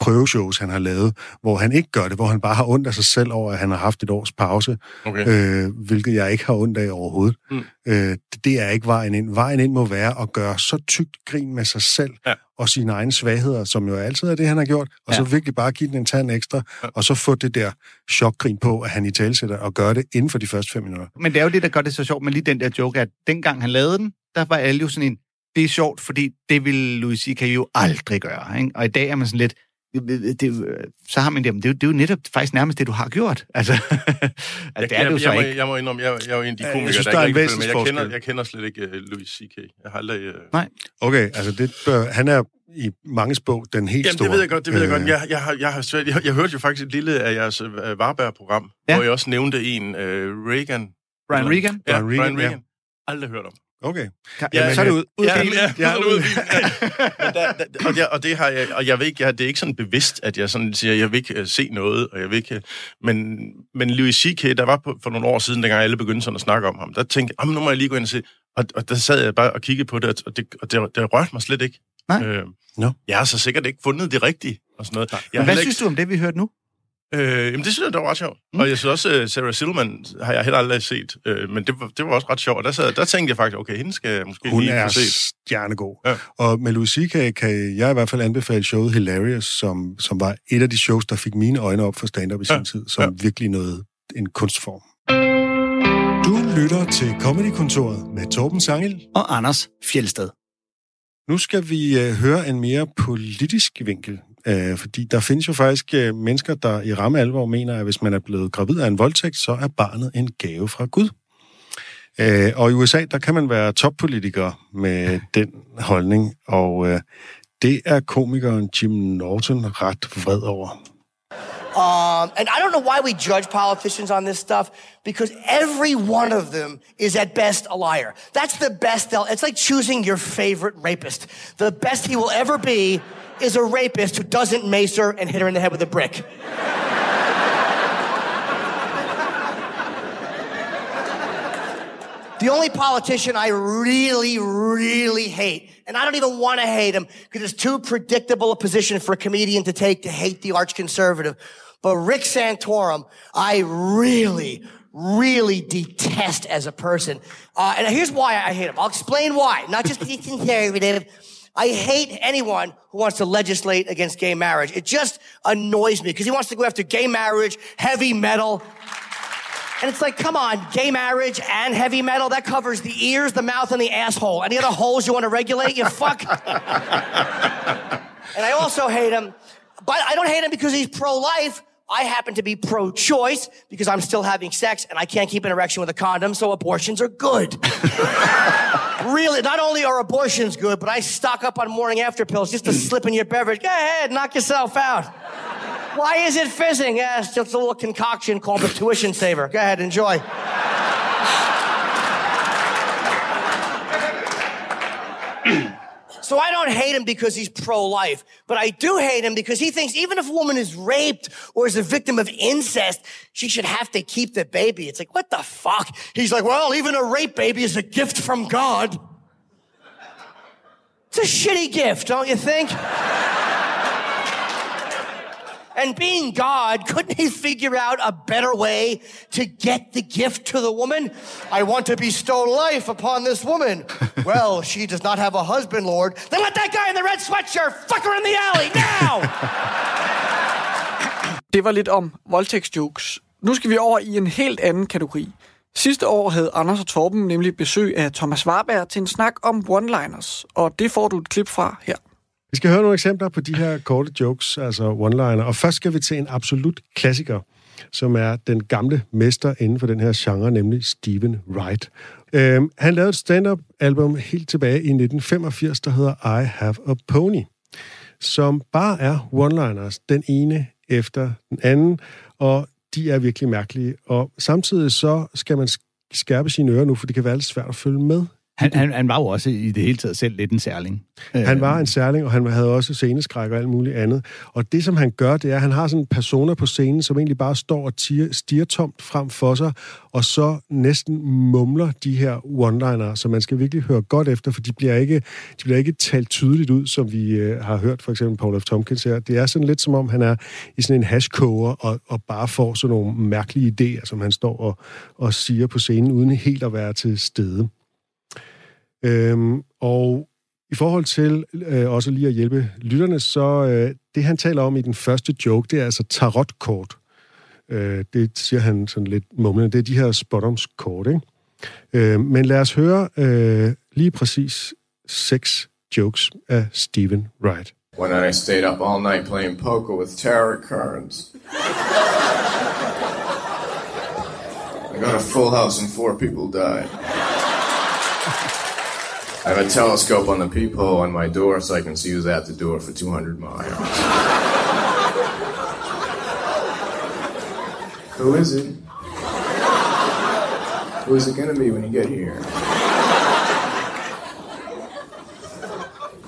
S2: prøveshows, han har lavet, hvor han ikke gør det, hvor han bare har ondt af sig selv over, at han har haft et års pause,
S8: Okay.
S2: øh, hvilket jeg ikke har ondt af overhovedet.
S8: Mm.
S2: Øh, det, det er ikke vejen ind. Vejen ind må være at gøre så tykt grin med sig selv,
S8: Ja.
S2: Og sine egne svagheder, som jo altid er det, han har gjort, og
S5: Ja.
S2: så virkelig bare give den en tand ekstra,
S8: Ja.
S2: og så få det der chokgrin på, at han i talsætter og gør det inden for de første fem minutter.
S5: Men det er jo det, der gør det så sjovt med lige den der joke, at dengang han lavede den, der var alle jo sådan en, det er sjovt, fordi det ville Louis C.K. jo aldrig gøre. Ikke? Og i dag er man sådan lidt, det, det, så har man det, men det, er jo- det er jo netop faktisk nærmest det, du har gjort. Altså, altså
S8: Jeg,
S5: det er det jo
S8: jeg,
S5: så
S8: jeg, må,
S5: ikke.
S8: jeg må indrømme, jeg, jeg er jo en af de
S2: jeg
S8: komikere,
S2: synes,
S8: der,
S2: der er
S8: ikke følger med. Jeg kender, jeg kender slet ikke uh, Louis C.K. Jeg har aldrig... Uh...
S2: Okay, altså det bør, han er i mange bog den helt
S8: Jamen,
S2: store.
S8: det ved jeg godt, det ved jeg
S2: Øh,
S8: godt. Jeg, jeg, har, jeg, har svært, jeg, jeg hørte jo faktisk et lille af jeres uh, Varberg-program,
S5: Ja.
S8: hvor jeg også nævnte en uh, Reagan.
S5: Brian Regan?
S8: Ja,
S2: Brian Regan. ja.
S8: Aldrig hørt om.
S2: Okay.
S5: Ja, så er det ud. ud
S8: Ja,
S5: bilen.
S8: ja,
S2: Ja,
S8: er det ud. Ja. Men der, der, og, det, og det har jeg, og jeg ved ikke, jeg, det er ikke sådan bevidst, at jeg sådan siger, jeg vil ikke uh, se noget, og jeg vil ikke, uh, men, men Louis C.K., der var på, for nogle år siden, dengang alle begyndte sådan at snakke om ham, der tænkte jeg, "Jamen, nu må jeg lige gå ind og se, og, og der sad jeg bare og kiggede på det, og det, og det, det rørte mig slet ikke.
S5: Nej.
S8: Øh,
S2: Nå.
S8: Jeg har så sikkert ikke fundet det rigtige, og sådan noget. Jeg
S5: Men hvad synes du om det, vi hørte nu?
S8: Øh, jamen, det synes jeg, det var ret sjovt. Mm. Og jeg synes også, uh, Sarah Silverman har jeg heller aldrig set, øh, men det var, det var også ret sjovt. Og der, sad, der tænkte jeg faktisk, okay, hende skal jeg måske
S2: Hun
S8: lige
S2: er
S8: få set.
S2: stjernegod.
S8: Ja.
S2: Og med Louis C.K. kan jeg i hvert fald anbefale showet Hilarious, som, som var et af de shows, der fik mine øjne op for stand-up i sin
S8: Ja.
S2: tid, som virkelig noget en kunstform. Du lytter til Comedy-kontoret med Torben Sangel.
S5: Og Anders Fjelsted.
S2: Nu skal vi øh, høre en mere politisk vinkel, øh, fordi der findes jo faktisk øh, mennesker, der i ramme alvor mener, at hvis man er blevet gravid af en voldtægt, så er barnet en gave fra Gud. Øh, og i USA, der kan man være toppolitiker med den holdning, og øh, det er komikeren Jim Norton ret vred over.
S11: Um, and I don't know why we judge politicians on this stuff because every one of them is at best a liar. That's the best they'll, it's like choosing your favorite rapist. The best he will ever be is a rapist who doesn't mace her and hit her in the head with a brick. The only politician I really, really hate, and I don't even want to hate him because it's too predictable a position for a comedian to take to hate the arch conservative. But Rick Santorum, I really, really detest as a person. Uh, and here's why I hate him. I'll explain why. Not just he's conservative. I hate anyone who wants to legislate against gay marriage. It just annoys me because he wants to go after gay marriage, heavy metal, and it's like, come on, gay marriage and heavy metal, that covers the ears, the mouth, and the asshole. Any other holes you want to regulate, you fuck? and I also hate him, but I don't hate him because he's pro life. I happen to be pro choice because I'm still having sex and I can't keep an erection with a condom, so abortions are good. really, not only are abortions good, but I stock up on morning after pills just to slip in your beverage. Go ahead, knock yourself out. Why is it fizzing? Yeah, it's just a little concoction called the tuition saver. Go ahead, enjoy. So I don't hate him because he's pro-life, but I do hate him because he thinks even if a woman is raped or is a victim of incest, she should have to keep the baby. It's like, what the fuck? He's like, well, even a rape baby is a gift from God. It's a shitty gift, don't you think? And being God, couldn't he figure out a better way to get the gift to the woman? I want to bestow life upon this woman. well, she does not have a husband, Lord. Then let that guy in the red sweatshirt fuck her in the alley now!
S3: Det var lidt om voldtægtsjokes. Nu skal vi over i en helt anden kategori. Sidste år havde Anders og Torben nemlig besøg af Thomas Warberg til en snak om one-liners, og det får du et klip fra her.
S2: Vi skal høre nogle eksempler på de her korte jokes, altså one-liner. Og først skal vi til en absolut klassiker. som er den gamle mester inden for den her genre, nemlig Steven Wright. Øhm, han lavede et stand-up-album helt tilbage i 1985, der hedder I Have a Pony, som bare er one-liners, den ene efter den anden, og de er virkelig mærkelige. Og samtidig så skal man skærpe sine ører nu, for det kan være lidt svært at følge med
S5: han, han, han var jo også i det hele taget selv lidt en særling.
S2: Han var en særling, og han havde også sceneskræk og alt muligt andet. Og det, som han gør, det er, at han har sådan en personer på scenen, som egentlig bare står og tiger, stiger tomt frem for sig, og så næsten mumler de her one-liner, så man skal virkelig høre godt efter, for de bliver ikke, de bliver ikke talt tydeligt ud, som vi øh, har hørt for eksempel Paul F. Tompkins her. Det er sådan lidt som om, han er i sådan en hashkoger og, og bare får sådan nogle mærkelige idéer, som han står og, og siger på scenen, uden helt at være til stede. Øhm, og i forhold til øh, også lige at hjælpe lytterne, så øh, det han taler om i den første joke, det er altså tarotkort. Øh, det siger han sådan lidt mumlende. Det er de her spottomskort, ikke? Øh, men lad os høre øh, lige præcis seks jokes af Stephen Wright.
S12: When I stayed up all night playing poker with tarot cards. I got a full house and four people died. I have a telescope on the peephole on my door so I can see who's at the door for 200 miles. Who is it? Who is it going to be when you get here?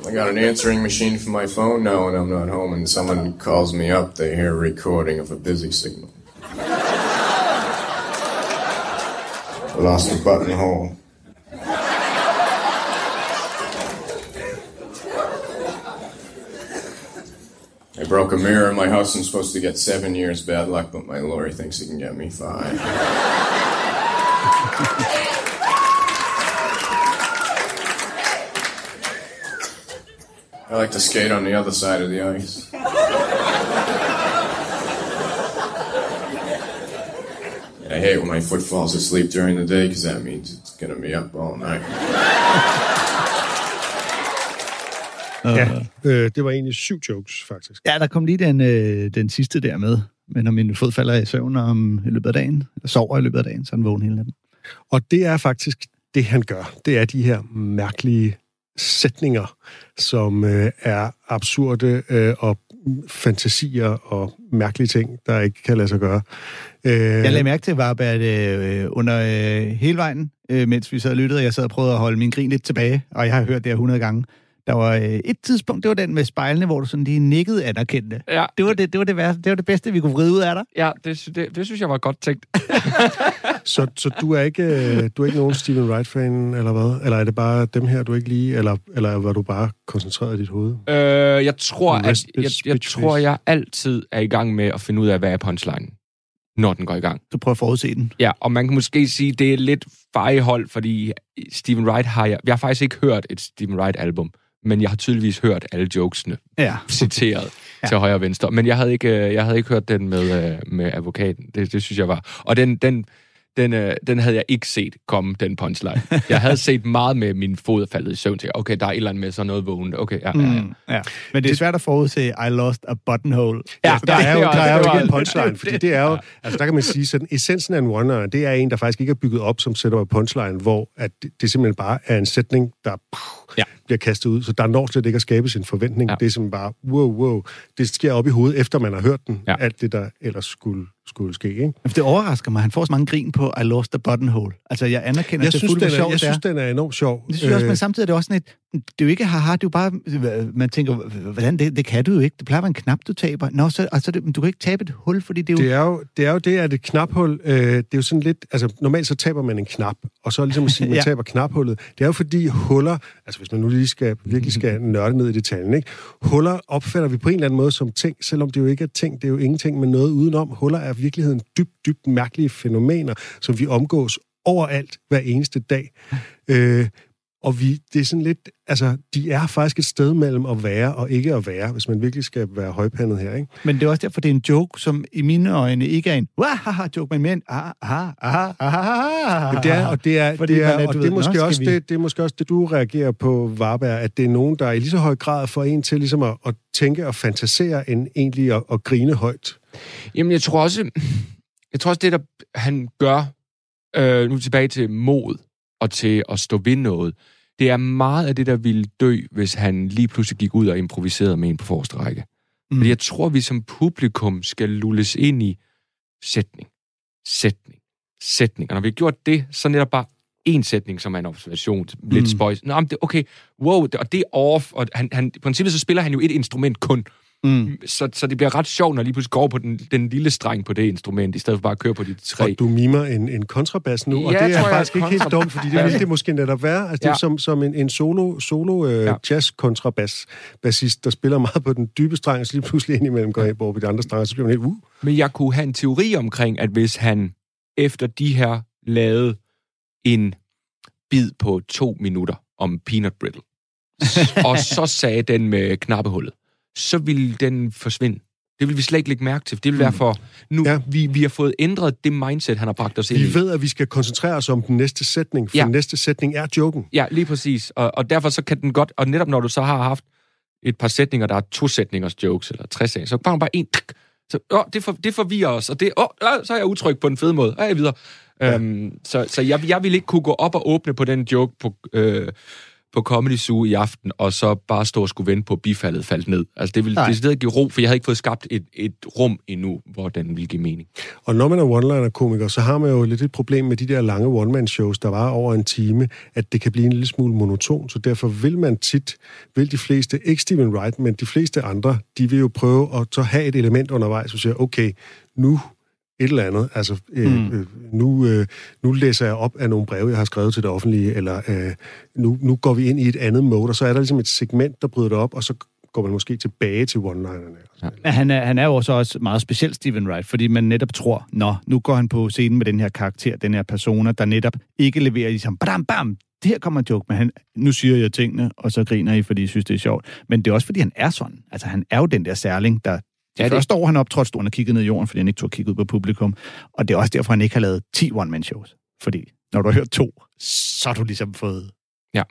S12: I got an answering machine for my phone now when I'm not home, and someone calls me up, they hear a recording of a busy signal. I lost a buttonhole. I broke a mirror in my house. I'm supposed to get seven years bad luck, but my lawyer thinks he can get me five. I like to skate on the other side of the ice. I hate when my foot falls asleep during the day because that means it's going to be up all night.
S2: Ja, øh, det var egentlig syv jokes, faktisk.
S5: Ja, der kom lige den, øh, den sidste der med. Men når min fod falder i søvn om, i løbet af dagen, eller sover i løbet af dagen, så er han vågen hele natten.
S2: Og det er faktisk det, han gør. Det er de her mærkelige sætninger, som øh, er absurde øh, og fantasier og mærkelige ting, der ikke kan lade sig gøre.
S5: Øh, jeg lagde mærke til, var, at øh, under øh, hele vejen, øh, mens vi sad og lyttede, jeg sad og prøvede at holde min grin lidt tilbage, og jeg har hørt det her 100 gange, der var øh, et tidspunkt, det var den med spejlene, hvor du sådan lige nikkede anerkendte.
S13: Ja.
S5: Det var det, det, var det, værste, det var det bedste, vi kunne vride ud af dig.
S13: Ja, det, det, det synes jeg var godt tænkt.
S2: så, så du er ikke øh, du er ikke nogen Steven Wright-fan, eller hvad? Eller er det bare dem her, du ikke lige, eller, eller var du bare koncentreret i dit hoved?
S13: Øh, jeg tror, at, jeg, jeg, tror, jeg altid er i gang med at finde ud af, hvad er punchline når den går i gang.
S5: Du prøver at forudse den.
S13: Ja, og man kan måske sige, det er lidt fejhold, fordi Steven Wright har jeg... Jeg har faktisk ikke hørt et Steven Wright-album men jeg har tydeligvis hørt alle jokesene
S5: ja.
S13: citeret ja. til højre og venstre. Men jeg havde ikke, øh, jeg havde ikke hørt den med, øh, med advokaten. Det, det synes jeg var... Og den, den, den, øh, den havde jeg ikke set komme, den punchline. Jeg havde set meget med min fod faldet i søvn til, okay, der er et eller andet med sådan noget vågent. Okay, ja, ja, ja.
S5: Mm, ja. Men det er svært at forudse, I lost a buttonhole.
S2: Ja, altså, der, der, er jo, der er jo ikke en punchline, fordi det er jo, altså der kan man sige, sådan essensen af en one det er en, der faktisk ikke er bygget op som sætter punchline, hvor at det, det simpelthen bare er en sætning, der ja. Bliver kastet ud, så der når slet ikke at skabe sin forventning. Ja. Det er simpelthen bare, wow, wow, det sker op i hovedet, efter man har hørt den, ja. alt det, der ellers skulle skulle ske. Ikke?
S5: Det overrasker mig. Han får så mange grin på I lost the buttonhole. Altså, jeg anerkender,
S2: jeg
S5: det
S2: synes,
S5: fuldt
S2: den
S5: er, sjovt,
S2: Jeg synes, den er enormt sjov.
S5: Det synes jeg også, men samtidig er det også sådan et... Det er jo ikke haha, det er jo bare... Man tænker, hvordan det, det kan du jo ikke. Det plejer at være en knap, du taber. Nå, så, altså, det, du kan ikke tabe et hul, fordi det er jo...
S2: Det er jo det, er jo det at et knaphul... Øh, det er jo sådan lidt... Altså, normalt så taber man en knap, og så ligesom at sige, man ja. taber knaphullet. Det er jo fordi huller... Altså, hvis man nu lige skal, virkelig skal nørde ned i detaljen, ikke? Huller opfatter vi på en eller anden måde som ting, selvom det jo ikke er ting. Det er jo ingenting med noget udenom. Huller er virkeligheden dybt dybt mærkelige fænomener, som vi omgås overalt hver eneste dag. Øh, og vi, det er sådan lidt, altså, de er faktisk et sted mellem at være og ikke at være, hvis man virkelig skal være højpandet her, ikke?
S5: Men det er også derfor, det er en joke, som i mine øjne ikke er en wahaha-joke, men mere en ah, ah, ah, ah,
S2: ah, Det er, og det er, Fordi det er, og det er, måske også det, det er måske også det, du reagerer på, Varberg, at det er nogen, der i lige så høj grad får en til ligesom at, at tænke og fantasere, end egentlig at, at grine højt.
S13: Jamen, jeg tror også, jeg tror også, det der han gør, øh, nu tilbage til mod og til at stå ved noget, det er meget af det, der ville dø, hvis han lige pludselig gik ud og improviserede med en på forreste række. Mm. Fordi jeg tror, vi som publikum skal lulles ind i sætning, sætning, sætning. Og når vi har gjort det, så netop bare en sætning, som er en observation, lidt
S5: Mm.
S13: spøjs. Nå, men det, okay, wow, det- og det er off, og han, han, i princippet så spiller han jo et instrument kun.
S5: Mm.
S13: Så, så det bliver ret sjovt, når lige pludselig går på den, den lille streng på det instrument, i stedet for bare at køre på de tre.
S2: Og du mimer en, en kontrabas nu, og
S13: Ja,
S2: det
S13: tror
S2: er
S13: jeg,
S2: faktisk ikke helt dumt, fordi det ville det måske netop være. Altså, det er
S13: Ja.
S2: som, som en, en solo, solo øh, ja. jazz-kontrabas bassist, der spiller meget på den dybe streng, og så lige pludselig indimellem går ind på de andre strenge, så bliver man helt, uh,
S13: Men jeg kunne have en teori omkring, at hvis han efter de her lavede en bid på to minutter om peanut brittle, og så sagde den med knappehullet, så ville den forsvinde. Det vil vi slet ikke lægge mærke til. Det vil være for... Nu, ja. vi, vi har fået ændret det mindset, han har bragt os ind i.
S2: vi ved, at vi skal koncentrere os om den næste sætning, for ja. Den næste sætning er joken.
S13: Ja, lige præcis. Og, og derfor så kan den godt... Og netop når du så har haft et par sætninger, der er to sætningers jokes, eller tre sætninger, så bare bare en... Så, åh, det, for, det forvirrer os, og det, åh, åh, så er jeg utryg på den fede måde. Og jeg er videre. Ja. Øhm, så så jeg, jeg vil ikke kunne gå op og åbne på den joke på, øh, på Comedy Zoo i aften, og så bare stå og skulle vente på, at bifaldet faldt ned. Altså, det ville decideret give ro, for jeg havde ikke fået skabt et, et rum endnu, hvor den ville give mening.
S2: Og når man er one-liner-komiker, så har man jo lidt et problem med de der lange one-man-shows, der var over en time, at det kan blive en lille smule monoton, så derfor vil man tit, vil de fleste, ikke Steven Wright, men de fleste andre, de vil jo prøve at så have et element undervejs, og siger, okay, nu et eller andet, altså øh,
S5: Mm.
S2: øh, nu, øh, nu læser jeg op af nogle breve, jeg har skrevet til det offentlige, eller øh, nu, nu går vi ind i et andet mode, og så er der ligesom et segment, der bryder det op, og så går man måske tilbage til one-linerne.
S5: Men han er, han er jo også, også meget speciel, Steven Wright, fordi man netop tror, nå, nu går han på scenen med den her karakter, den her persona, der netop ikke leverer ligesom, bam, bam, det her kommer en joke, men han, nu siger jeg tingene, og så griner I, fordi I synes, det er sjovt. Men det er også, fordi han er sådan. Altså, han er jo den der særling, der... Det
S13: Ja, det-
S5: første år, han optrådte, stod han og kiggede ned i jorden, fordi han ikke tog kigge ud på publikum. Og det er også derfor, han ikke har lavet 10 one-man-shows. Fordi når du har hørt to, så har du ligesom fået...
S13: Ja.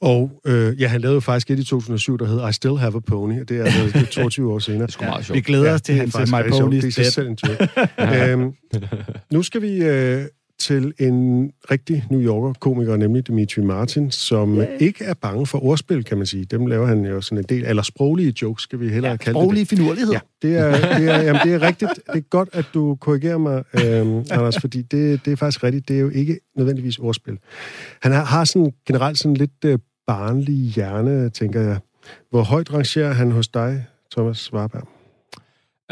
S2: Og øh, ja, han lavede jo faktisk et i 2007, der hedder I Still Have a Pony, og det er altså det er 22 år senere. Det
S13: er meget sjovt.
S5: Vi glæder os til
S2: det er
S5: hans My. Pony's
S2: Det er selv en joke. øhm, nu skal vi øh, til en rigtig New Yorker-komiker, nemlig Dimitri Martin, som yeah. ikke er bange for ordspil, kan man sige. Dem laver han jo sådan en del, eller sproglige jokes, skal vi hellere ja, kalde
S5: Sproglige
S2: det.
S5: finurligheder.
S2: Ja, det er, det, er, jamen, det er rigtigt. Det er godt, at du korrigerer mig, øhm, Anders, fordi det, det er faktisk rigtigt. Det er jo ikke nødvendigvis ordspil. Han har, har sådan generelt sådan lidt øh, barnlig hjerne, tænker jeg. Hvor højt rangerer han hos dig, Thomas Warberg?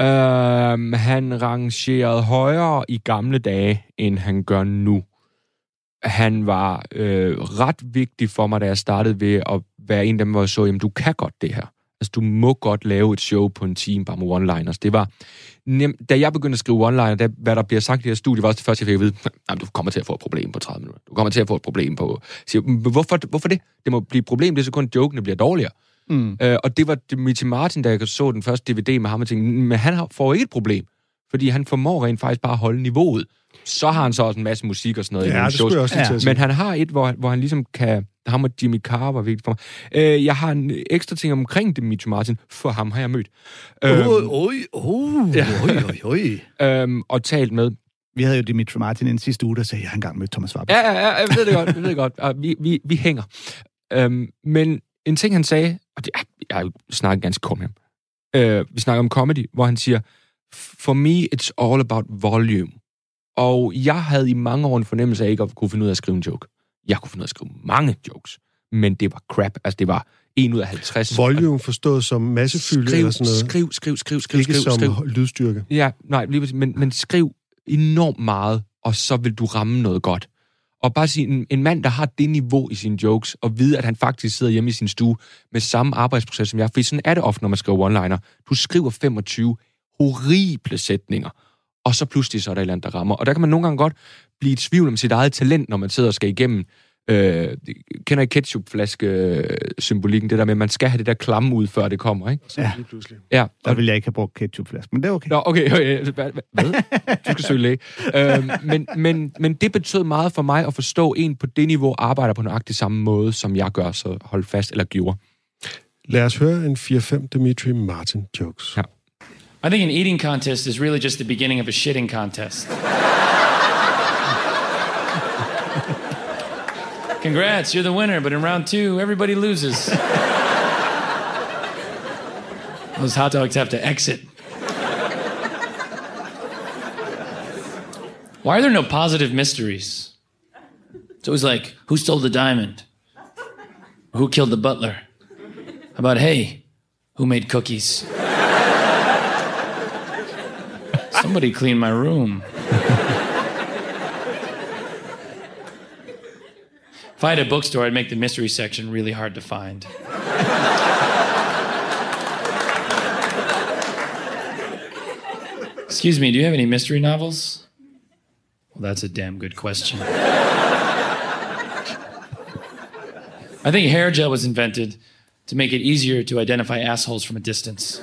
S13: Øhm, han rangerede højere i gamle dage, end han gør nu. Han var øh, ret vigtig for mig, da jeg startede ved at være en af dem, hvor jeg så, jamen du kan godt det her. Altså, du må godt lave et show på en time bare med one-liners. Det var nemt. Da jeg begyndte at skrive one-liner, da, hvad der bliver sagt i det her studie, var også det første, jeg fik at vide, hm, jamen, du kommer til at få et problem på 30 minutter. Du kommer til at få et problem på... Siger, hvorfor, hvorfor det? Det må blive et problem, det er så kun jokene bliver dårligere.
S5: Mm.
S13: Øh, og det var Dimitri Martin, da jeg så den første DVD med ham, og tænkte, men han får ikke et problem, fordi han formår rent faktisk bare at holde niveauet. Så har han så også en masse musik og sådan noget. i
S2: Ja,
S13: nogle
S2: det
S13: shows.
S2: jeg også sige.
S13: Men han har et, hvor, hvor han ligesom kan... Ham og Jimmy Carr var vigtigt for mig. Øh, jeg har en ekstra ting omkring Dimitri Martin, for ham har jeg mødt. Øhm,
S5: Oj, oj,
S13: Ja.
S5: oj, oj, oj.
S13: øhm, og talt med.
S5: Vi havde jo Dimitri Martin en sidste uge, der sagde, at jeg har engang mødt Thomas Warberg.
S13: Ja, ja, ja, jeg ved det godt, jeg ved det godt. Og vi, vi, vi hænger. Øhm, men en ting, han sagde, og det, jeg snakket ganske kort med ham. Øh, vi snakker om comedy, hvor han siger, for me, it's all about volume. Og jeg havde i mange år en fornemmelse af ikke at kunne finde ud af at skrive en joke. Jeg kunne finde ud af at skrive mange jokes, men det var crap. Altså, det var 1 ud af 50.
S2: Volume forstået som massefylde
S13: Skriv,
S2: eller sådan noget.
S13: skriv, skriv, skriv, skriv,
S2: Ikke
S13: skriv,
S2: som
S13: skriv.
S2: lydstyrke.
S13: Ja, nej, lige. Men, men skriv enormt meget, og så vil du ramme noget godt. Og bare sige, en, en mand, der har det niveau i sine jokes, og vide, at han faktisk sidder hjemme i sin stue med samme arbejdsproces som jeg, fordi sådan er det ofte, når man skriver one-liner. Du skriver 25 horrible sætninger, og så pludselig så er der et eller andet, der rammer. Og der kan man nogle gange godt blive i tvivl om sit eget talent, når man sidder og skal igennem Øh, kender I ketchupflaske-symbolikken? Det der med, at man skal have det der klamme ud, før det kommer, ikke?
S5: Ja.
S2: Lige pludselig.
S13: Ja,
S5: Der ville jeg ikke have brugt ketchupflaske, men det er okay.
S13: Nå, okay. okay. Hvad? Du skal søge læge. øhm, men, men, men det betød meget for mig at forstå en på det niveau arbejder på nøjagtig samme måde, som jeg gør, så hold fast eller gjorde.
S2: Lad os høre en 4-5 Dimitri Martin jokes.
S13: Ja.
S14: I think an eating contest is really just the beginning of a shitting contest. Congrats, you're the winner, but in round two, everybody loses. Those hot dogs have to exit. Why are there no positive mysteries? It's always like, who stole the diamond? Who killed the butler? How about, hey, who made cookies? Somebody clean my room. If I had a bookstore, I'd make the mystery section really hard to find. Excuse me, do you have any mystery novels? Well, that's a damn good question. I think hair gel was invented to make it easier to identify assholes from a distance.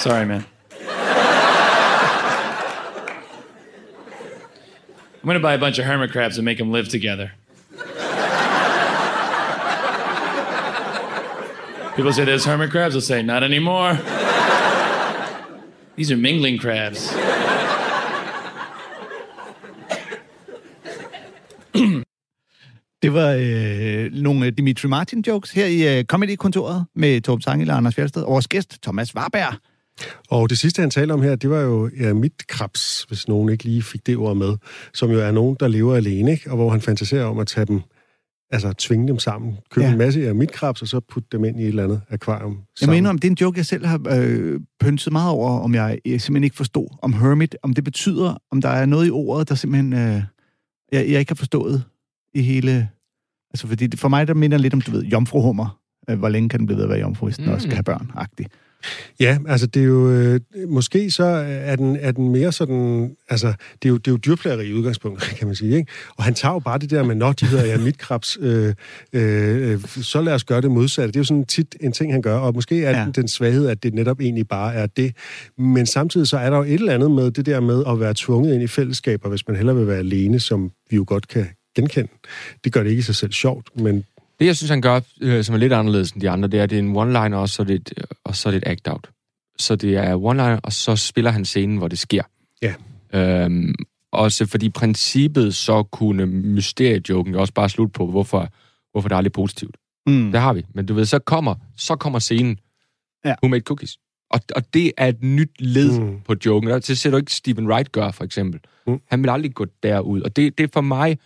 S14: Sorry, man. I'm gonna buy a bunch of hermit crabs and make them live together. People say there's hermit crabs. I'll say, not anymore. These are mingling crabs.
S5: Det var øh, nogle Dimitri Martin-jokes her i øh, Comedy-kontoret med Torben Sangel og Anders Fjeldsted. Og vores gæst, Thomas Warberg.
S2: Og det sidste, han talte om her, det var jo ja, mit krabs, hvis nogen ikke lige fik det ord med, som jo er nogen, der lever alene, ikke? og hvor han fantaserer om at tage dem, altså tvinge dem sammen, købe ja. en masse af mit krabs, og så putte dem ind i et eller andet akvarium.
S5: Jeg mener, om det er en joke, jeg selv har øh, pynset meget over, om jeg, jeg simpelthen ikke forstod. Om hermit, om det betyder, om der er noget i ordet, der simpelthen, øh, jeg, jeg ikke har forstået i hele... Altså, fordi det, for mig, der minder lidt om, du ved, jomfruhummer. Øh, hvor længe kan den blive ved at være jomfru, hvis den
S2: Mm.
S5: også skal have børn?
S2: Ja, altså det er jo... Øh, måske så er den, er den mere sådan... Altså, det er jo, det er jo dyrplageri i udgangspunktet, kan man sige, ikke? Og han tager jo bare det der med, når de hedder ja, mit krabs, øh, øh, så lad os gøre det modsatte. Det er jo sådan tit en ting, han gør, og måske er ja. den, den svaghed, at det netop egentlig bare er det. Men samtidig så er der jo et eller andet med det der med at være tvunget ind i fællesskaber, hvis man hellere vil være alene, som vi jo godt kan genkende. Det gør det ikke i sig selv sjovt, men
S13: Det, jeg synes, han gør, øh, som er lidt anderledes end de andre, det er, det er en one-liner, og så er det et, øh, og så er det et act-out. Så det er one-liner, og så spiller han scenen, hvor det sker.
S2: Ja.
S13: Øhm, også fordi princippet så kunne mysteriejoken jo også bare slutte på, hvorfor, hvorfor det er aldrig positivt.
S5: Mm.
S13: Det har vi. Men du ved, så kommer, så kommer scenen,
S5: ja.
S13: Who Made Cookies. Og, og det er et nyt led mm. på joken. Og det ser du ikke Stephen Wright gøre, for eksempel. Mm. Han vil aldrig gå derud. Og det, det for mig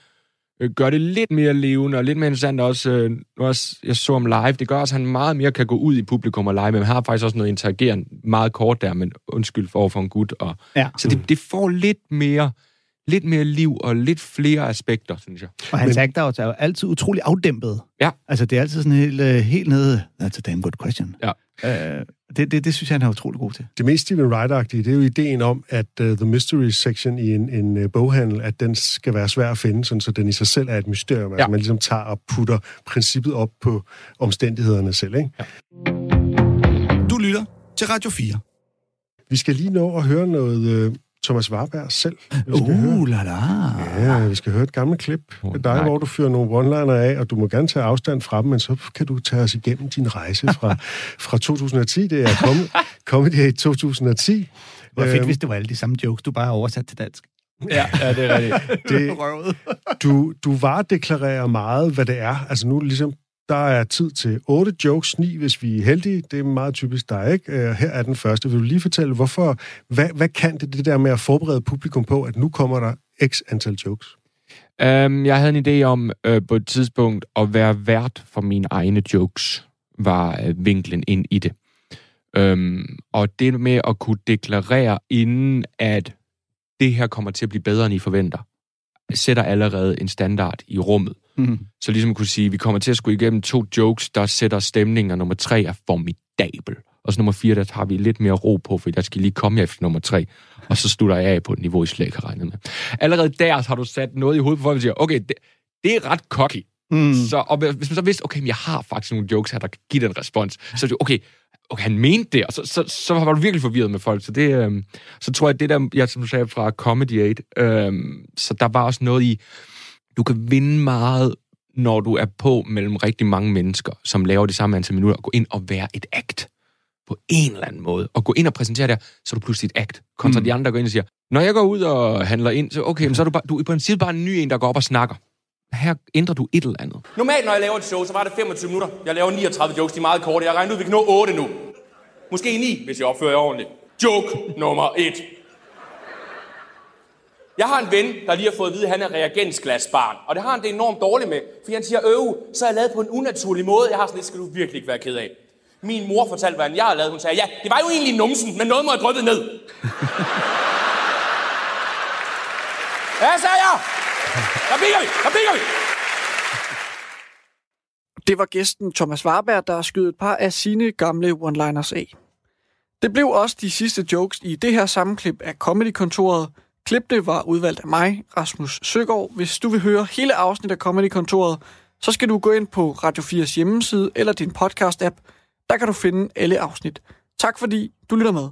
S13: øh, gør det lidt mere levende og lidt mere interessant også. Øh, også, jeg så ham live. Det gør også, at han meget mere kan gå ud i publikum og lege, men han har faktisk også noget interageren meget kort der, men undskyld for for en gut. Og,
S5: ja.
S13: Så det, det får lidt mere lidt mere liv og lidt flere aspekter, synes jeg.
S5: Og hans act er jo altid utrolig afdæmpet.
S13: Ja.
S5: Altså, det er altid sådan helt, øh, helt nede. That's a damn good question.
S13: Ja.
S5: Øh, det, det, det synes jeg, han er utrolig god til.
S2: Det mest Stephen Wright-agtige, det er jo ideen om, at uh, The Mystery Section i en, en uh, boghandel, at den skal være svær at finde, sådan, så den i sig selv er et mysterium. Ja. Altså, man ligesom tager og putter princippet op på omstændighederne selv, ikke? Ja.
S1: Du lytter til Radio 4.
S2: Vi skal lige nå at høre noget uh, Thomas Warberg selv. Vi skal
S5: Uh, la la.
S2: Ja, vi skal høre et gammelt klip oh, med dig,
S13: nej.
S2: hvor du fyrer nogle one-liner af, og du må gerne tage afstand fra dem, men så kan du tage os igennem din rejse fra, fra 2010. Det er kommet, kommet i 2010.
S5: Hvor fedt,
S2: Øhm,
S5: hvis det var alle de samme jokes, du bare har oversat til dansk.
S13: Ja, ja det er rigtigt.
S2: det, du, du varedeklarerer meget, hvad det er. Altså nu er det ligesom, der er tid til otte jokes, ni hvis vi er heldige. Det er meget typisk dig, ikke? Øh, her er den første. Vil du lige fortælle, hvorfor, hvad, hvad kan det, det der med at forberede publikum på, at nu kommer der x antal jokes?
S13: Um, jeg havde en idé om øh, på et tidspunkt at være vært for mine egne jokes, var øh, vinklen ind i det. Um, og det med at kunne deklarere inden, at det her kommer til at blive bedre, end I forventer, sætter allerede en standard i rummet.
S5: Mm.
S13: Så ligesom kunne sige, vi kommer til at skulle igennem to jokes, der sætter stemningen, og nummer tre er formidabel. Og så nummer fire, der tager vi lidt mere ro på, for der skal lige komme efter nummer tre. Og så slutter jeg af på et niveau, I slet ikke har regnet med. Allerede der har du sat noget i hovedet på folk, og siger, okay, det, det er ret cocky.
S5: Mm.
S13: Så, og hvis man så vidste, okay, men jeg har faktisk nogle jokes her, der kan give den respons, så er det okay, okay, han mente det, og så, så, så var du virkelig forvirret med folk. Så det, øhm, så tror jeg, det der, jeg som du sagde fra Comedy 8, øhm, så der var også noget i, du kan vinde meget når du er på mellem rigtig mange mennesker, som laver det samme antal minutter, at gå ind og være et act på en eller anden måde. Og gå ind og præsentere det, så er du pludselig et act. Kontra mm. de andre, der går ind og siger, når jeg går ud og handler ind, så okay, men så er du, bare, du er i princippet bare en ny en, der går op og snakker. Her ændrer du et eller andet.
S15: Normalt, når jeg laver et show, så var det 25 minutter. Jeg laver 39 jokes, de er meget korte. Jeg har regnet ud, at vi kan nå 8 nu. Måske 9, hvis jeg opfører jer ordentligt. Joke nummer 1. Jeg har en ven, der lige har fået at vide, at han er reagensglasbarn. Og det har han det enormt dårligt med. For han siger, øv, så er jeg lavet på en unaturlig måde. Jeg har sådan lidt, skal du virkelig ikke være ked af. Min mor fortalte, hvordan jeg har lavet. Hun sagde, ja, det var jo egentlig numsen, men noget må jeg drøbet ned. Hvad sagde jeg? Der bigger vi, der bigger vi.
S3: Det var gæsten Thomas Warberg, der skød et par af sine gamle one-liners af. Det blev også de sidste jokes i det her sammenklip af Comedy-kontoret. Klippene var udvalgt af mig, Rasmus Søgaard. Hvis du vil høre hele afsnit af Comedy-kontoret, så skal du gå ind på Radio 4's hjemmeside eller din podcast-app. Der kan du finde alle afsnit. Tak fordi du lytter med.